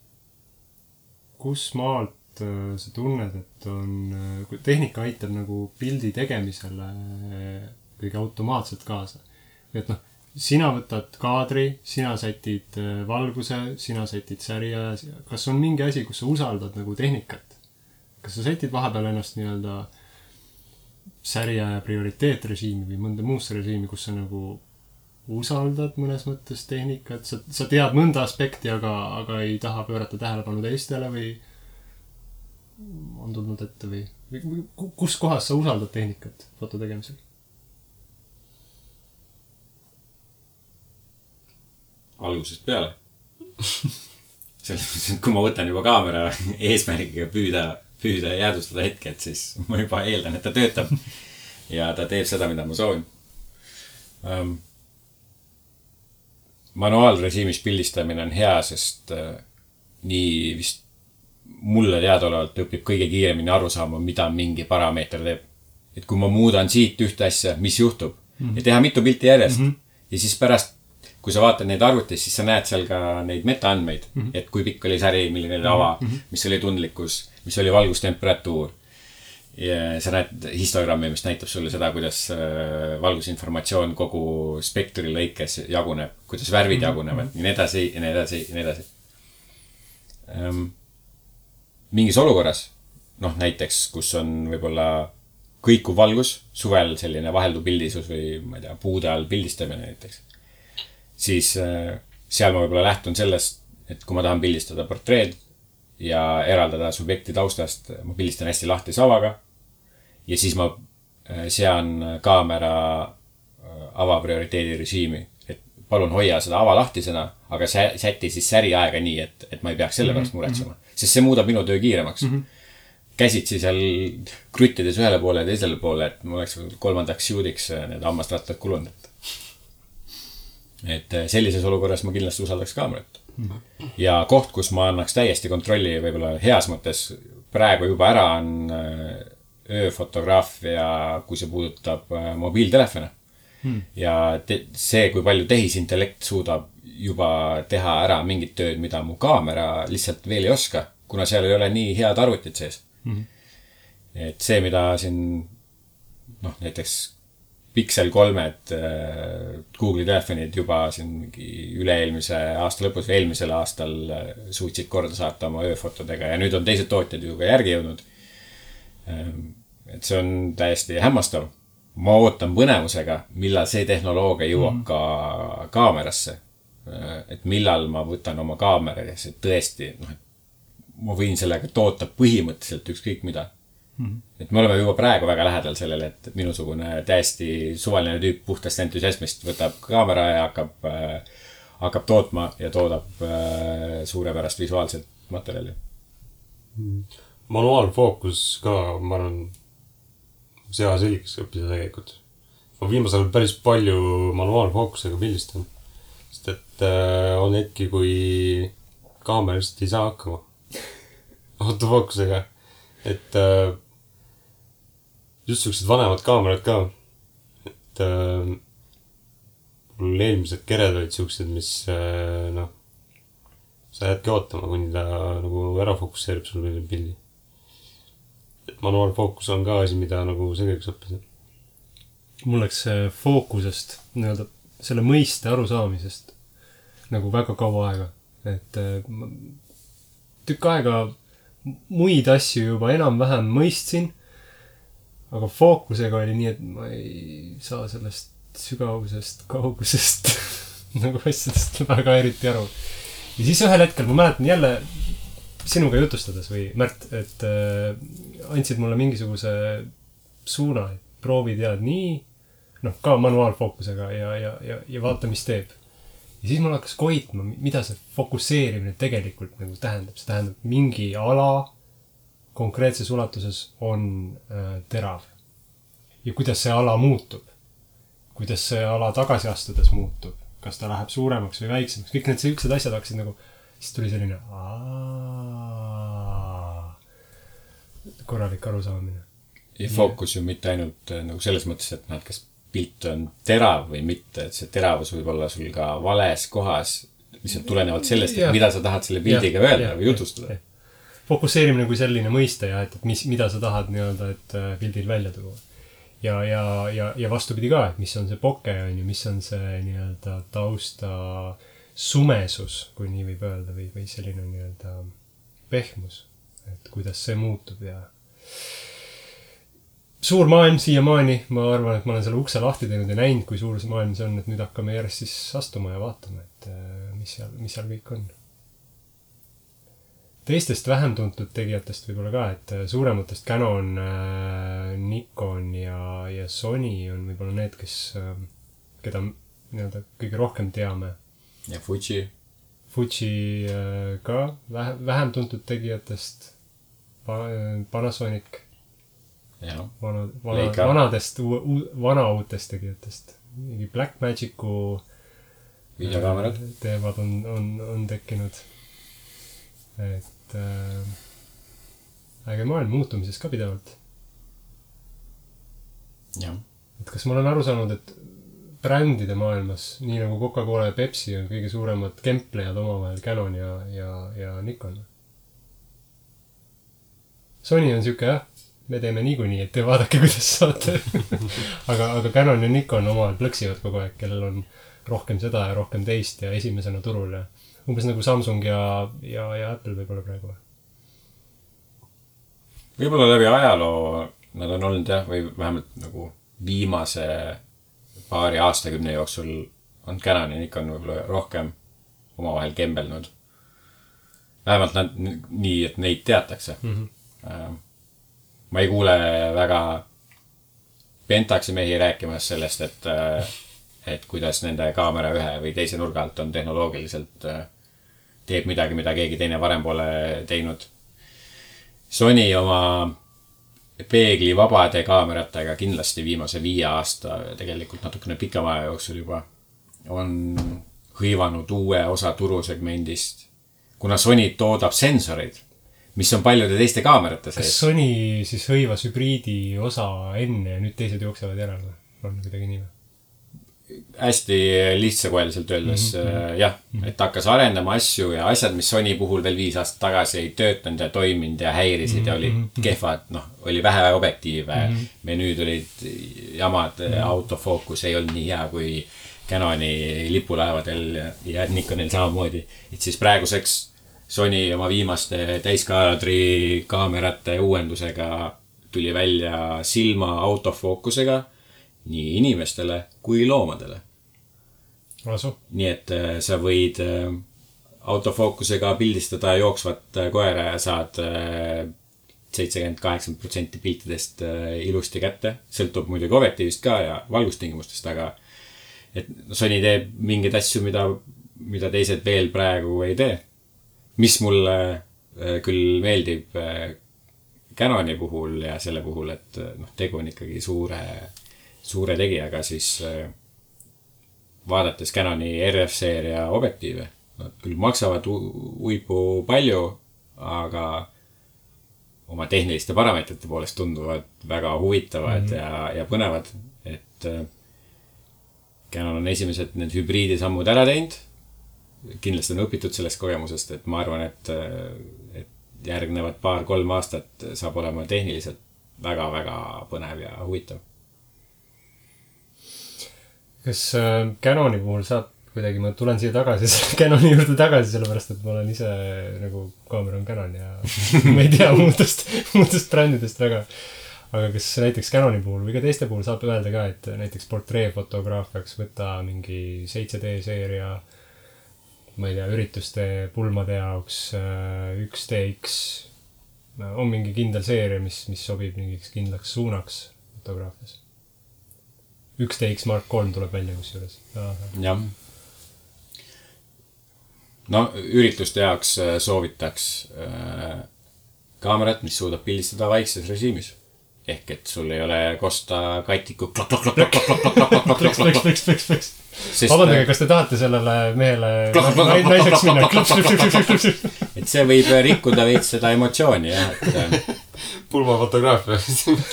A: kus maalt Äh, sa tunned, et on, äh, tehnika aitab nagu pildi tegemisele äh, kõige automaatselt kaasa. et noh, sina võtad kaadri, sina sätid valguse, sina sätid särija, kas on mingi asi, kus sa usaldad nagu tehnikat? kas sa sätid vahepeal ennast nii-öelda särija ja prioriteetrežiimi või mõnda muusse režiimi, kus sa nagu usaldad mõnes mõttes tehnikat, sa, sa tead mõnda aspekti, aga, aga ei taha pöörata tähelepanu teistele või on tulnud ette või, või kus kohas sa usaldad tehnikat foto tegemisel?
C: algusest peale selles mõttes, et kui ma võtan juba kaamera eesmärgiga püüda, püüda jäädvustada hetket, siis ma juba eeldan, et ta töötab. ja ta teeb seda, mida ma soovin um,. manuaalrežiimis pildistamine on hea, sest uh, nii vist mulle teadaolevalt õpib kõige kiiremini aru saama, mida mingi parameeter teeb. et kui ma muudan siit ühte asja, mis juhtub mm -hmm. ja teha mitu pilti järjest mm. -hmm. ja siis pärast, kui sa vaatad neid arvutis, siis sa näed seal ka neid metaandmeid mm, -hmm. et kui pikk oli säri, milline oli ava mm, -hmm. mis oli tundlikkus, mis oli valgustemperatuur. ja sa näed histogrammi, mis näitab sulle seda, kuidas äh, valgusinformatsioon kogu spektri lõikes jaguneb, kuidas värvid mm -hmm. jagunevad ja nii edasi ja nii edasi ja nii edasi um, mingis olukorras, noh näiteks, kus on võib-olla kõikuv valgus, suvel selline vahelduv pildisus või ma ei tea, puude all pildistamine näiteks. siis äh, seal ma võib-olla lähtun sellest, et kui ma tahan pildistada portreed ja eraldada subjekti taustast, ma pildistan hästi lahtise avaga. ja siis ma äh, sean kaamera äh, avaprioriteedi režiimi, et palun hoia seda ava lahtisena, aga säti siis säriaega nii, et, et ma ei peaks selle pärast mhm, muretsema mm. -hmm sest see muudab minu töö kiiremaks mm. -hmm käsitsi seal kruttides ühele poole ja teisele poole, et mul oleks kolmandaks shoot'iks äh, need hammasrattad kulunud, et. et äh, sellises olukorras ma kindlasti usaldaks kaamerat. ja koht, kus ma annaks täiesti kontrolli võib-olla heas mõttes praegu juba ära, on äh, ööfotograafia, kui see puudutab mobiiltelefone hmm.. ja see, kui palju tehisintellekt suudab juba teha ära mingit tööd, mida mu kaamera lihtsalt veel ei oska, kuna seal ei ole nii head arvutid sees hmm.. et see, mida siin noh, näiteks Pixel kolmed äh, Google'i telefonid juba siin mingi üle-eelmise aasta lõpus või eelmisel aastal äh, suutsid korda saata oma ööfotodega ja nüüd on teised tootjad ju ka järgi jõudnud. et see on täiesti hämmastav. Ma ootan põnevusega, millal see tehnoloogia jõuab mm. ka kaamerasse. et millal ma võtan oma kaamera ja see tõesti, noh, et ma võin sellega toota põhimõtteliselt ükskõik mida Mm et me oleme juba praegu väga lähedal sellele, et minusugune täiesti suvaline tüüp puhtast entusiasmist võtab kaamera ja hakkab äh,, hakkab tootma ja toodab äh, suurepärast visuaalset materjali.
B: manuaalfookus ka, ma arvan, see hea selgeks õppida tegelikult. ma viimasel ajal päris palju manuaalfookusega pildistan. sest et äh, on hetki, kui kaamera lihtsalt ei saa hakkama autofookusega. et äh, just siuksed vanemad kaamerad ka, et äh, mul eelmised kered olid siuksed, mis äh, noh, sa jäädki ootama, kuni ta nagu ära fokusseerib sul pildi. Manuaalfookus on ka asi, mida nagu selgeks õppida.
A: mul läks see fookusest nii-öelda selle mõiste arusaamisest nagu väga kaua aega, et äh, tükk aega muid asju juba enam-vähem mõistsin. aga fookusega oli nii, et ma ei saa sellest sügavusest, kaugusest nagu asjadest väga eriti aru. ja siis ühel hetkel ma mäletan jälle sinuga jutustades või Märt, et äh, andsid mulle mingisuguse suuna, et proovi tead nii, noh, ka manuaalfookusega ja, ja, ja, ja vaata, mis teeb. ja siis mul hakkas koitma, mida see fokusseerimine tegelikult nagu tähendab, see tähendab mingi ala konkreetses ulatuses on äh, terav. ja kuidas see ala muutub. kuidas see ala tagasi astudes muutub, kas ta läheb suuremaks või väiksemaks, kõik need siuksed asjad hakkasid nagu, siis tuli selline aa, korralik arusaamine.
C: ja fookus ju mitte ainult äh, nagu selles mõttes, et noh, et kas pilt on terav või mitte, et see teravus võib olla sul ka vales kohas. lihtsalt tulenevalt sellest, et
A: Jah.
C: mida sa tahad selle pildiga
A: Jah,
C: öelda
A: jah,
C: või jutustada.
A: fokusseerimine kui selline mõiste ja et, et mis, mida sa tahad nii-öelda, et äh, pildil välja tuua. ja, ja, ja, ja vastupidi ka, et mis on see poke on ju, mis on see nii-öelda tausta sumesus, kui nii võib öelda või, või selline nii-öelda pehmus. Et kuidas see muutub ja suur maailm siiamaani, ma arvan, et ma olen selle ukse lahti teinud ja näinud, kui suur see maailm see on, et nüüd hakkame järjest siis astuma ja vaatama, et äh, mis seal, mis seal kõik on teistest vähem tuntud tegijatest võib-olla ka, et äh, suurematest Canon, Nikon ja, ja Sony on võib-olla need, kes, keda nii-öelda kõige rohkem teame.
C: ja Fuji,
A: Fuji äh, ka vähe, vähem tuntud tegijatest. Panasonic, vana, vana, vanadest, vana uutest tegijatest. mingi Blackmagicu
C: videokaamerad.
A: teemad on, on, on tekkinud. et äh, äge maailm muutumises ka pidevalt. et kas ma olen aru saanud, et brändide maailmas, nii nagu Coca-Cola ja Pepsi on kõige suuremad kemplejad omavahel Canon ja, ja, ja Nikon. Sony on sihuke jah, me teeme niikuinii, et te vaadake, kuidas saate. aga, aga Canon ja Nikon omavahel plõksivad kogu aeg, kellel on rohkem seda ja rohkem teist ja esimesena turul ja umbes nagu Samsung ja, ja, ja Apple võib-olla praegu.
C: võib-olla läbi ajaloo nad on olnud jah, või vähemalt nagu viimase paari aastakümne jooksul on Canon ja Nikon võib-olla rohkem omavahel kembelnud. vähemalt nad nii, et neid teatakse mm. -hmm. Ma ei kuule väga Pentaxi mehi rääkimas sellest, et, et kuidas nende kaamera ühe või teise nurga alt on tehnoloogiliselt, teeb midagi, mida keegi teine varem pole teinud Sony oma peeglivabade kaameratega kindlasti viimase viie aasta, tegelikult natukene pikema aja jooksul juba on, hõivanud uue osa turusegmendist. kuna Sony toodab sensoreid, mis on paljude teiste kaamerate
A: kas
C: sees.
A: Sony siis hõivas hübriidi osa enne ja nüüd teised jooksevad järele on kuidagi nii või?
C: hästi lihtsakoeliselt öeldes mm -hmm. jah, et hakkas arendama asju ja asjad, mis Sony puhul veel viis aastat tagasi ei töötanud ja toiminud ja häirisid mm -hmm. ja olid kehvad, noh, oli vähe objektiive mm. -hmm. menüüd olid jamad mm, -hmm. autofookus ei olnud nii hea kui Canoni lipulaevadel ja Nikonil samamoodi. et siis praeguseks Sony oma viimaste täiskaadri kaamerate uuendusega tuli välja silma autofookusega nii inimestele kui loomadele. nii et äh, sa võid äh, autofookusega pildistada jooksvat äh, koera ja saad seitsekümmend, kaheksakümmend protsenti piltidest ilusti kätte. sõltub muidugi objektiivist ka ja valgustingimustest, aga et Sony teeb mingeid asju, mida, mida teised veel praegu ei tee. Mis mulle äh, küll meeldib äh, Canoni puhul ja selle puhul, et äh, noh, tegu on ikkagi suure, suure tegijaga, siis vaadates Canoni RF-seeria objektiive, nad küll maksavad huipu palju, aga oma tehniliste parameetrite poolest tunduvad väga huvitavad mm -hmm. ja, ja põnevad, et Canon on esimesed need hübriidisammud ära teinud. Kindlasti on õpitud sellest kogemusest, et ma arvan, et, et järgnevad paar-kolm aastat saab olema tehniliselt väga-väga põnev ja huvitav.
A: kas äh, Canoni puhul saab kuidagi, ma tulen siia tagasi, Canoni juurde tagasi, sellepärast et ma olen ise nagu, kaamera on Canon ja ma ei tea muudest, muudest brändidest väga. aga kas näiteks Canoni puhul või ka teiste puhul saab öelda ka, et näiteks portreefotograafiaks võtta mingi 7D seeria, ma ei tea, ürituste pulmade jaoks üks TX. on mingi kindel seeria, mis, mis sobib mingiks kindlaks suunaks fotograafias? üks TX Mark kolm tuleb välja kusjuures.
C: jah. no ürituste jaoks soovitaks äh, kaamerat, mis suudab pildistada vaikses režiimis ehk et sul ei ole kosta katiku. plõks,
A: plõks, plõks, plõks, plõks, plõks,
C: plõks, plõks
A: vabandage,
C: äh,
A: kas te tahate sellele mehele naiseks minna?
C: et see võib rikkuda veits seda emotsiooni jah, et äh,
B: pulmafotograafia.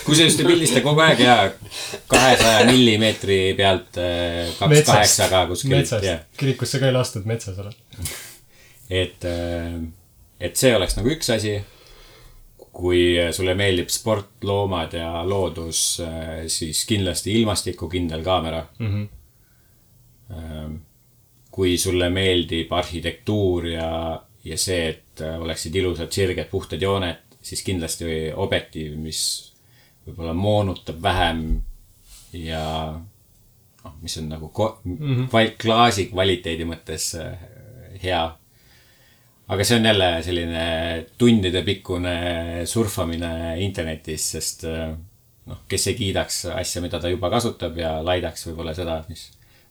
C: kusjuures te pildistate kogu aeg ja kahesaja millimeetri pealt äh, kaks kaheksaga kuskilt
A: kirikusse ka ei lastud, metsas oled.
C: et, et see oleks nagu üks asi. kui sulle meeldib sport, loomad ja loodus, siis kindlasti ilmastikukindel kaamera. Kui sulle meeldib arhitektuur ja, ja see, et oleksid ilusad sirged puhtad jooned, siis kindlasti objektiiv, mis võib-olla moonutab vähem ja noh, mis on nagu ko- mm -hmm. klaasi kvaliteedi mõttes äh, hea aga see on jälle selline tundidepikkune surfamine internetis, sest äh, noh, kes ei kiidaks asja, mida ta juba kasutab ja laidaks võib-olla seda, mis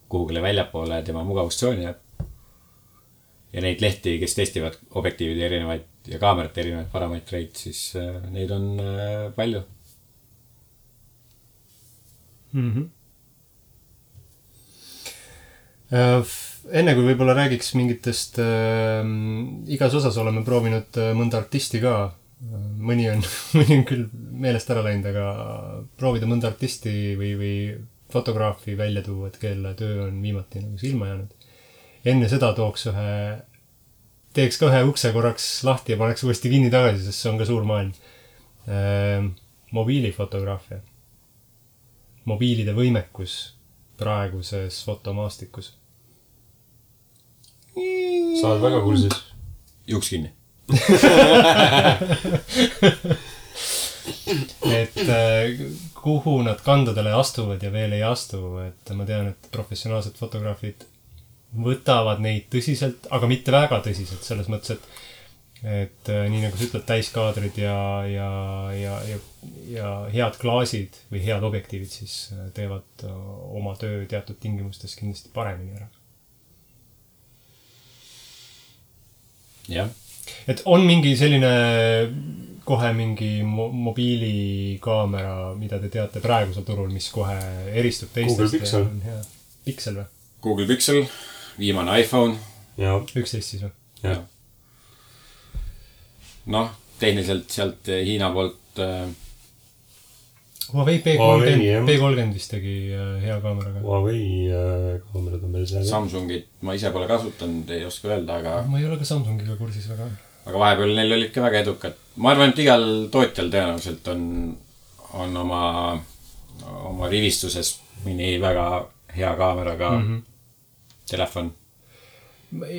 C: kuhugile väljapoole tema mugavustsooni jääb. ja neid lehti, kes testivad objektiivide erinevaid ja kaamerate erinevaid parameetreid, siis äh, neid on äh, palju.
A: Äh, enne kui võib-olla räägiks mingitest äh,, igas osas oleme proovinud mõnda artisti ka. mõni on, mõni on küll meelest ära läinud, aga proovida mõnda artisti või, või fotograafi välja tuua, et kelle töö on viimati nagu silma jäänud. enne seda tooks ühe, teeks ka ühe ukse korraks lahti ja paneks uuesti kinni tagasi, sest see on ka suur maailm äh,. mobiilifotograafia. mobiilide võimekus praeguses fotomaastikus.
B: sa oled väga kursis.
C: juuks kinni.
A: et äh, kuhu nad kandadele astuvad ja veel ei astu, et ma tean, et professionaalsed fotograafid võtavad neid tõsiselt, aga mitte väga tõsiselt, selles mõttes, et et äh, nii nagu sa ütled, täiskaadrid ja, ja, ja, ja, ja head klaasid või head objektiivid siis äh, teevad oma töö teatud tingimustes kindlasti paremini ära.
C: jah,
A: et on mingi selline kohe mingi mo mobiilikaamera, mida te teate praegusel turul, mis kohe eristub teistest.
B: Google Pixel.
A: Piksel või?
C: Google Pixel, viimane iPhone,
B: ja,
A: üksteist siis või?
B: jah,
C: noh, tehniliselt sealt Hiina poolt äh,
A: Huawei P
B: Huawei,
A: kolmkümmend
B: jah.,
A: P kolmkümmend vist tegi äh, hea kaameraga.
B: Huawei äh, kaamerad on veel seal.
C: Samsungit ma ise pole kasutanud, ei oska öelda, aga,
A: ma ei ole ka Samsungiga kursis väga.
C: aga vahepeal neil olid ka väga edukad. ma arvan, et igal tootjal tõenäoliselt on, on oma, oma rivistuses mõni väga hea kaameraga mm -hmm. telefon.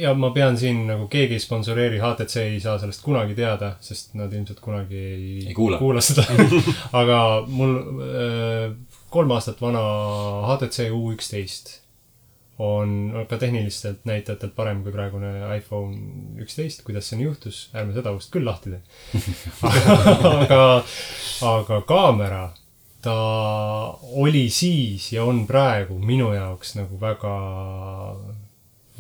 A: Ja ma pean siin nagu keegi ei sponsoreeri, HTC ei saa sellest kunagi teada, sest nad ilmselt kunagi ei,
C: Ei kuula.
A: kuula seda. aga mul äh, kolm aastat vana HTC U11 on ka tehnilistelt näitajatelt parem kui praegune iPhone üksteist. kuidas see nii juhtus, ärme seda ust küll lahti tee. aga, aga kaamera, ta oli siis ja on praegu minu jaoks nagu väga,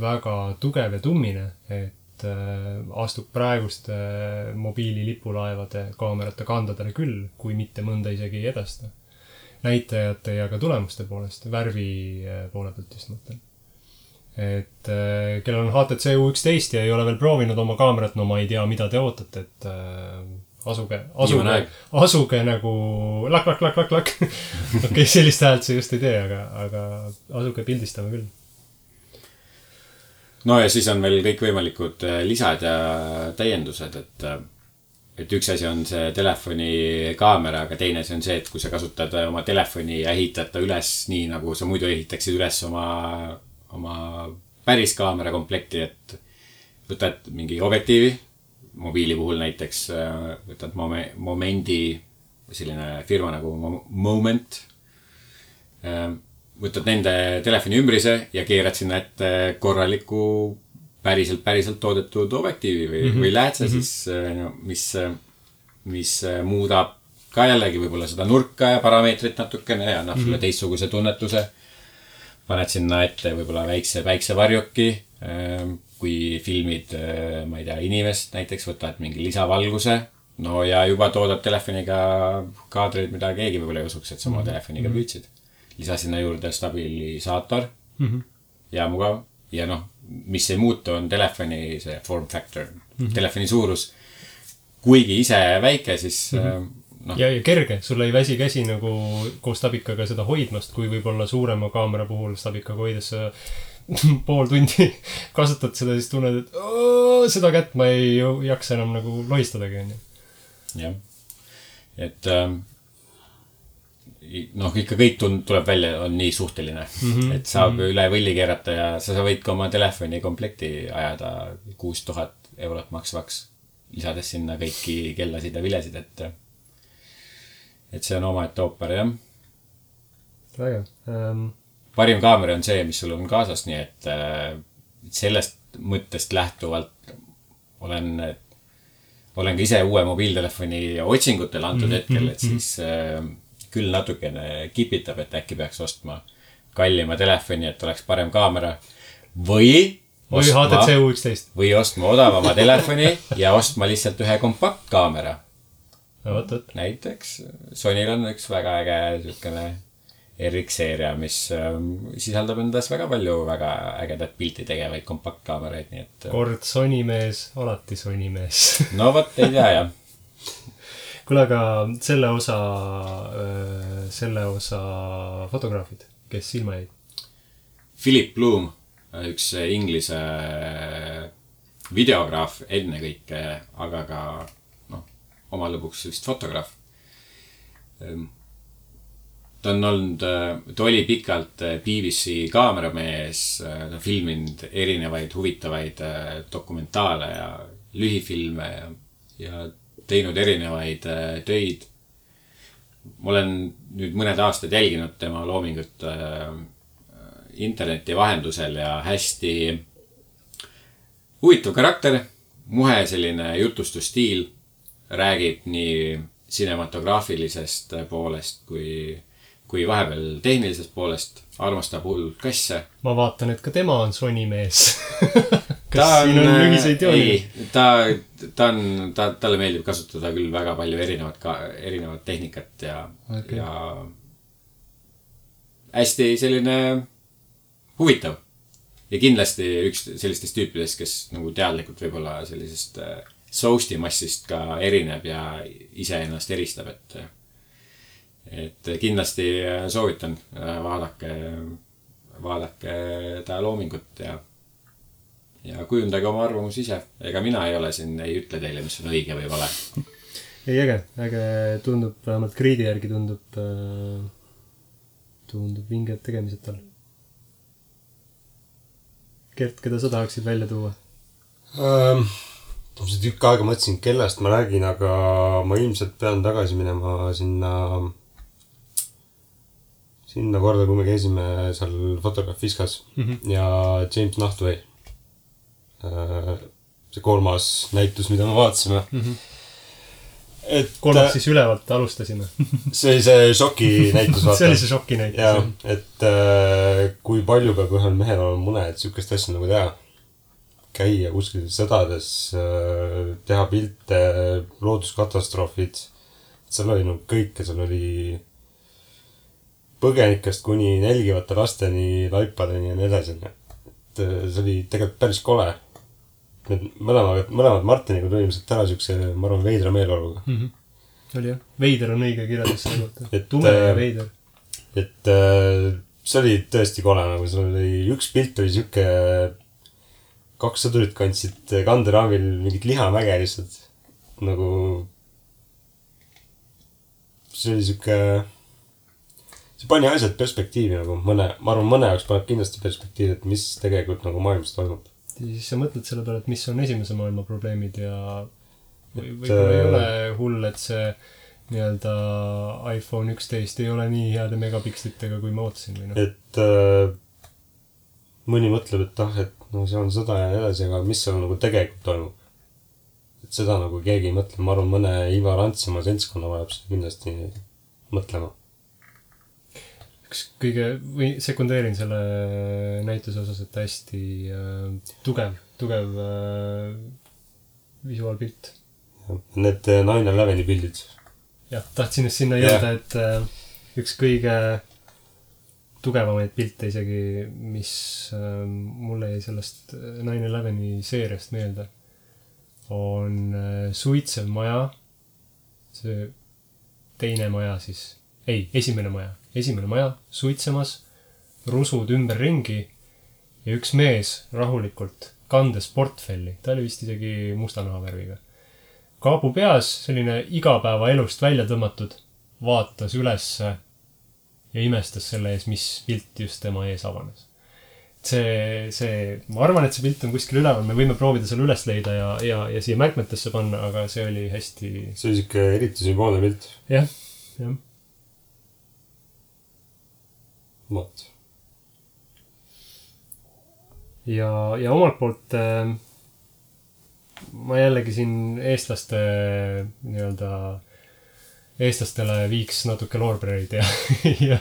A: väga tugev ja tummine, et äh, astub praeguste mobiililipulaevade kaamerate kandadele küll, kui mitte mõnda isegi ei edasta. näitajate ja ka tulemuste poolest, värvi äh, poole pealt just mõtlen. et äh, kellel on HTC U11 ja ei ole veel proovinud oma kaamerat, no ma ei tea, mida te ootate, et äh, asuge, asuge asuge nagu lakk-lakk-lakk-lakk-lakk. okei okay,, sellist häält see just ei tee, aga, aga asuge pildistama küll.
C: No ja siis on veel kõikvõimalikud äh, lisad ja täiendused, et, et üks asi on see telefoni kaamera, aga teine asi on see, et kui sa kasutad äh, oma telefoni ja ehitad ta üles nii, nagu sa muidu ehitaksid üles oma, oma päris kaamera komplekti, et võtad mingi objektiivi, mobiili puhul näiteks äh, võtad momen-, Momendi, selline firma nagu Mo- Moment võtad nende telefoni ümbrise ja keerad sinna ette korraliku päriselt, päriselt toodetud objektiivi või mm, -hmm. või läätse mm, -hmm. siis no, mis, mis muudab ka jällegi võib-olla seda nurka ja parameetrit natukene ja annab mm -hmm. sulle teistsuguse tunnetuse. paned sinna ette võib-olla väikse päiksevarjuki. kui filmid, ma ei tea, inimest näiteks, võtad mingi lisavalguse. no ja juba toodad telefoniga kaadreid, mida keegi võib-olla ei usuks, et sa oma telefoniga püüdsid lisa sinna juurde stabilisaator mm. -hmm. ja mugav ja noh, mis ei muutu, on telefoni see form factor mm, -hmm. telefoni suurus. kuigi ise väike, siis mm -hmm. noh,
A: ja, ja kerge, sul ei väsi käsi nagu koos stabikaga seda hoidmast, kui võib-olla suurema kaamera puhul stabikaga hoides sa pool tundi kasutad seda, siis tunned, et "Oo, seda kätt ma ei jaksa enam nagu lohistadagi, onju.
C: jah, et ähm, noh, ikka kõik tund-, tuleb välja, on nii suhteline mm, -hmm. et saab mm -hmm. üle võlli keerata ja sa, sa võid ka oma telefoni komplekti ajada kuus tuhat eurot maksvaks, lisades sinna kõiki kellasid ja vilesid, et et see on omaette ooper, jah
A: vägev ähm,.
C: parim kaamera on see, mis sul on kaasas, nii et äh, sellest mõttest lähtuvalt olen, olen ka ise uue mobiiltelefoni otsingutel antud mm -hmm. hetkel, et siis äh, küll natukene kipitab, et äkki peaks ostma kallima telefoni, et oleks parem kaamera. või
A: või HTC U11.
C: või ostma odavama telefoni ja ostma lihtsalt ühe kompaktkaamera.
A: no vot, vot.
C: näiteks Sonyl on üks väga äge siukene RX-seeria, mis ähm, sisaldab endas väga palju väga ägedat pilti tegevaid kompaktkaameraid, nii et äh,
A: kord Sony mees, alati Sony mees.
C: no vot, ei tea jah.
A: kuule, aga selle osa, selle osa fotograafid, kes silma jäid?
C: Philip Bloom, üks Inglise videograaf ennekõike, aga ka noh, oma lõbuks vist fotograaf. ta on olnud, ta oli pikalt BBC kaameramees, ta on filminud erinevaid huvitavaid äh, dokumentaale ja lühifilme ja, ja teinud erinevaid äh, töid. ma olen nüüd mõned aastad jälginud tema loomingut äh, interneti vahendusel ja hästi huvitav karakter, muhe selline jutustusstiil, räägib nii cinematograafilisest poolest kui, kui vahepeal tehnilisest poolest, armastab hullult kasse.
A: ma vaatan, et ka tema on Sony mees.
C: ta
A: kas siin on ühiseid jooni?
C: ei, ta, ta on, ta, talle meeldib kasutada küll väga palju erinevat ka, erinevat tehnikat ja okay., ja hästi selline huvitav. ja kindlasti üks sellistest tüüpidest, kes nagu teadlikult võib-olla sellisest äh, sousti massist ka erineb ja iseennast eristab, et et kindlasti äh, soovitan, vaadake, vaadake ta loomingut ja ja kujundage oma arvamus ise. ega mina ei ole siin, ei ütle teile, mis on õige või vale.
A: ei, äge, äge tundub, vähemalt Creed'i järgi tundub äh,, tundub vinged tegemised tal. Gert, keda sa tahaksid välja tuua?
B: ähm,. ma siin tükk aega mõtlesin, kellest ma räägin, aga ma ilmselt pean tagasi minema sinna, sinna korda, kui me käisime seal Fotograaf Fiskas mm -hmm. ja James Nahtway. See kolmas näitus, mida me vaatasime mm. -hmm. et
A: kolmas siis ülevalt alustasime.
B: see oli see šoki näitus,
A: see
B: vaata
A: oli see šoki näitus jah.,
B: et äh, kui palju peab ühel mehel olema mune, et sihukest asja nagu teha. käia kuskil sõdades äh,, teha pilte, looduskatastroofid. seal oli nagu kõike, seal oli põgenikest kuni nälgivate lasteni, laipadeni ja nii edasi, onju. et äh, see oli tegelikult päris kole. Need mõlemad, mõlemad Martiniga tulime sealt ära siukse, ma arvan, veidra meeleoluga.
A: oli jah, veider on õige kirjeldus selle kohta tume ja
B: äh,
A: veider.
B: et äh, see oli tõesti kole, nagu seal oli, üks pilt oli sihuke, kaks sõdurit kandsid kanderaamil mingit lihamäge lihtsalt. nagu, see oli sihuke, see pani asjad perspektiivi nagu mõne, ma arvan, mõne jaoks paneb kindlasti perspektiivi, et mis tegelikult nagu maailmas toimub.
A: Siis sa mõtled selle peale, et mis on esimese maailma probleemid ja või- võib-olla ei
B: äh,
A: ole hull, et see nii-öelda iPhone üksteist ei ole nii heade megapikslitega, kui ma ootasin või noh.
B: et äh, mõni mõtleb, et ah, et no see on sõda ja nii edasi, aga mis seal nagu tegelikult toimub. et seda nagu keegi ei mõtle, ma arvan, mõne Ivar Antsimaa seltskonna vajab seda kindlasti mõtlema.
A: Üks kõige, või sekundeerin selle näituse osas, et hästi äh, tugev, tugev äh, visuaalpilt.
B: Need äh, Nine Eleveni pildid,
A: jah, tahtsin just sinna jõuda, et äh, üks kõige tugevamaid pilte isegi, mis äh, mulle jäi sellest Nine Eleveni seeriast meelde, on äh, suitsev maja, see teine maja siis, ei, esimene maja, esimene maja suitsemas, rusud ümberringi ja üks mees rahulikult kandes portfelli, ta oli vist isegi musta nahavärviga kaabu peas, selline igapäevaelust välja tõmmatud, vaatas ülesse ja imestas selle ees, mis pilt just tema ees avanes. see, see, ma arvan, et see pilt on kuskil üleval, me võime proovida selle üles leida ja, ja, ja siia märkmetesse panna, aga see oli hästi,
B: see oli sihuke eriti sümboolne pilt.
A: jah, jah.
B: vot.
A: ja, ja omalt poolt äh, ma jällegi siin eestlaste nii-öelda, eestlastele viiks natuke loorbereid ja, ja,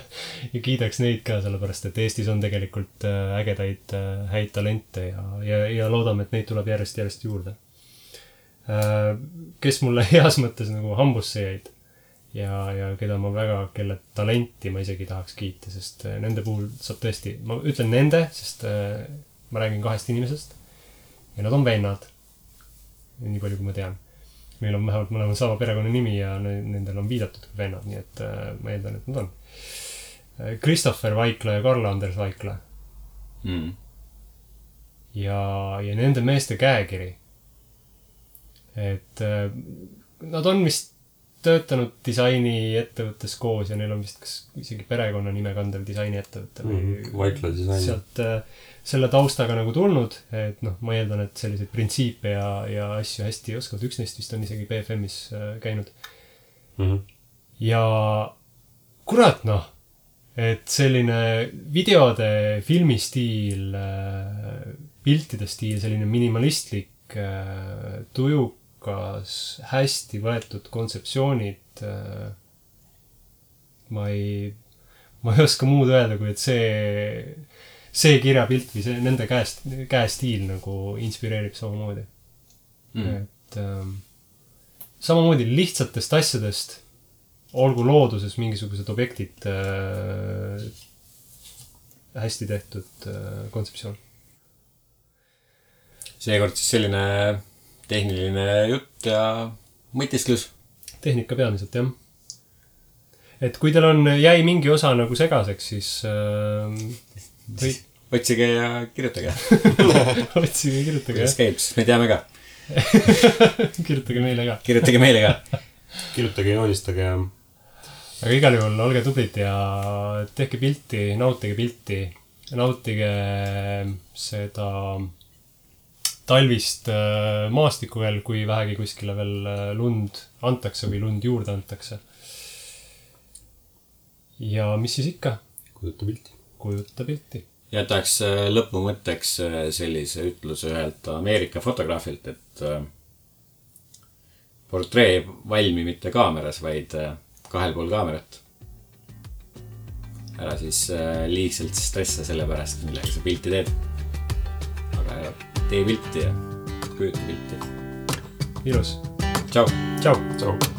A: ja kiidaks neid ka, sellepärast et Eestis on tegelikult äh, ägedaid äh, häid talente ja, ja, ja loodame, et neid tuleb järjest-järjest juurde äh,. kes mulle heas mõttes nagu hambusse jäid ja, ja keda ma väga, kelle talenti ma isegi tahaks kiita, sest äh, nende puhul saab tõesti, ma ütlen nende, sest äh, ma räägin kahest inimesest ja nad on vennad. nii palju, kui ma tean. meil on vähemalt mõlemal sama perekonnanimi ja ne- nendel on viidatud kui vennad, nii et äh, ma eeldan, et nad on. Christopher Vaikla ja Karl-Anders Vaikla
C: mm..
A: ja, ja nende meeste käekiri. et nad on vist töötanud disainiettevõttes koos ja neil on vist kas isegi perekonnanime kandev disainiettevõte või
B: Mhm, Vaikla disain.
A: sealt äh, selle taustaga nagu tulnud, et noh, ma eeldan, et selliseid printsiipe ja, ja asju hästi oskavad, üks neist vist on isegi BFM-is äh, käinud.
B: Mhm.
A: ja kurat noh, et selline videode, filmistiil, piltide stiil, selline minimalistlik, tujukas, hästi võetud kontseptsioonid. ma ei, ma ei oska muud öelda, kui et see, see kirjapilt või see nende käest, käestiil nagu inspireerib samamoodi
C: Mm.
A: et ähm, samamoodi lihtsatest asjadest, olgu looduses mingisugused objektid äh,, hästi tehtud äh, kontseptsioon.
C: seekord siis selline tehniline jutt ja mõtisklus
A: tehnika peamiselt, jah. et kui teil on, jäi mingi osa nagu segaseks, siis äh, või
C: otsige ja kirjutage
A: otsige ja kirjutage,
C: kuidas
A: jah.
C: käib, siis me teame ka.
A: kirjutage meile ka.
C: kirjutage meile ka.
B: kirjutage, joonistage ja
A: aga igal juhul olge tublid ja tehke pilti, nautige pilti, nautige seda talvist äh, maastikku veel, kui vähegi kuskile veel äh, lund antakse või lund juurde antakse. ja mis siis ikka,
B: kujuta pilti.
A: kujuta pilti.
C: jätaks äh, lõpumõtteks sellise ütluse ühelt Ameerika fotograafilt, et portree ei valmi mitte kaameras, vaid kahel pool kaamerat. ära siis liigselt stressa selle pärast, millega sa pilti teed. aga tee pilti ja kujuta pilti.
A: ilus.
C: tšau.
A: tšau.
B: tšau.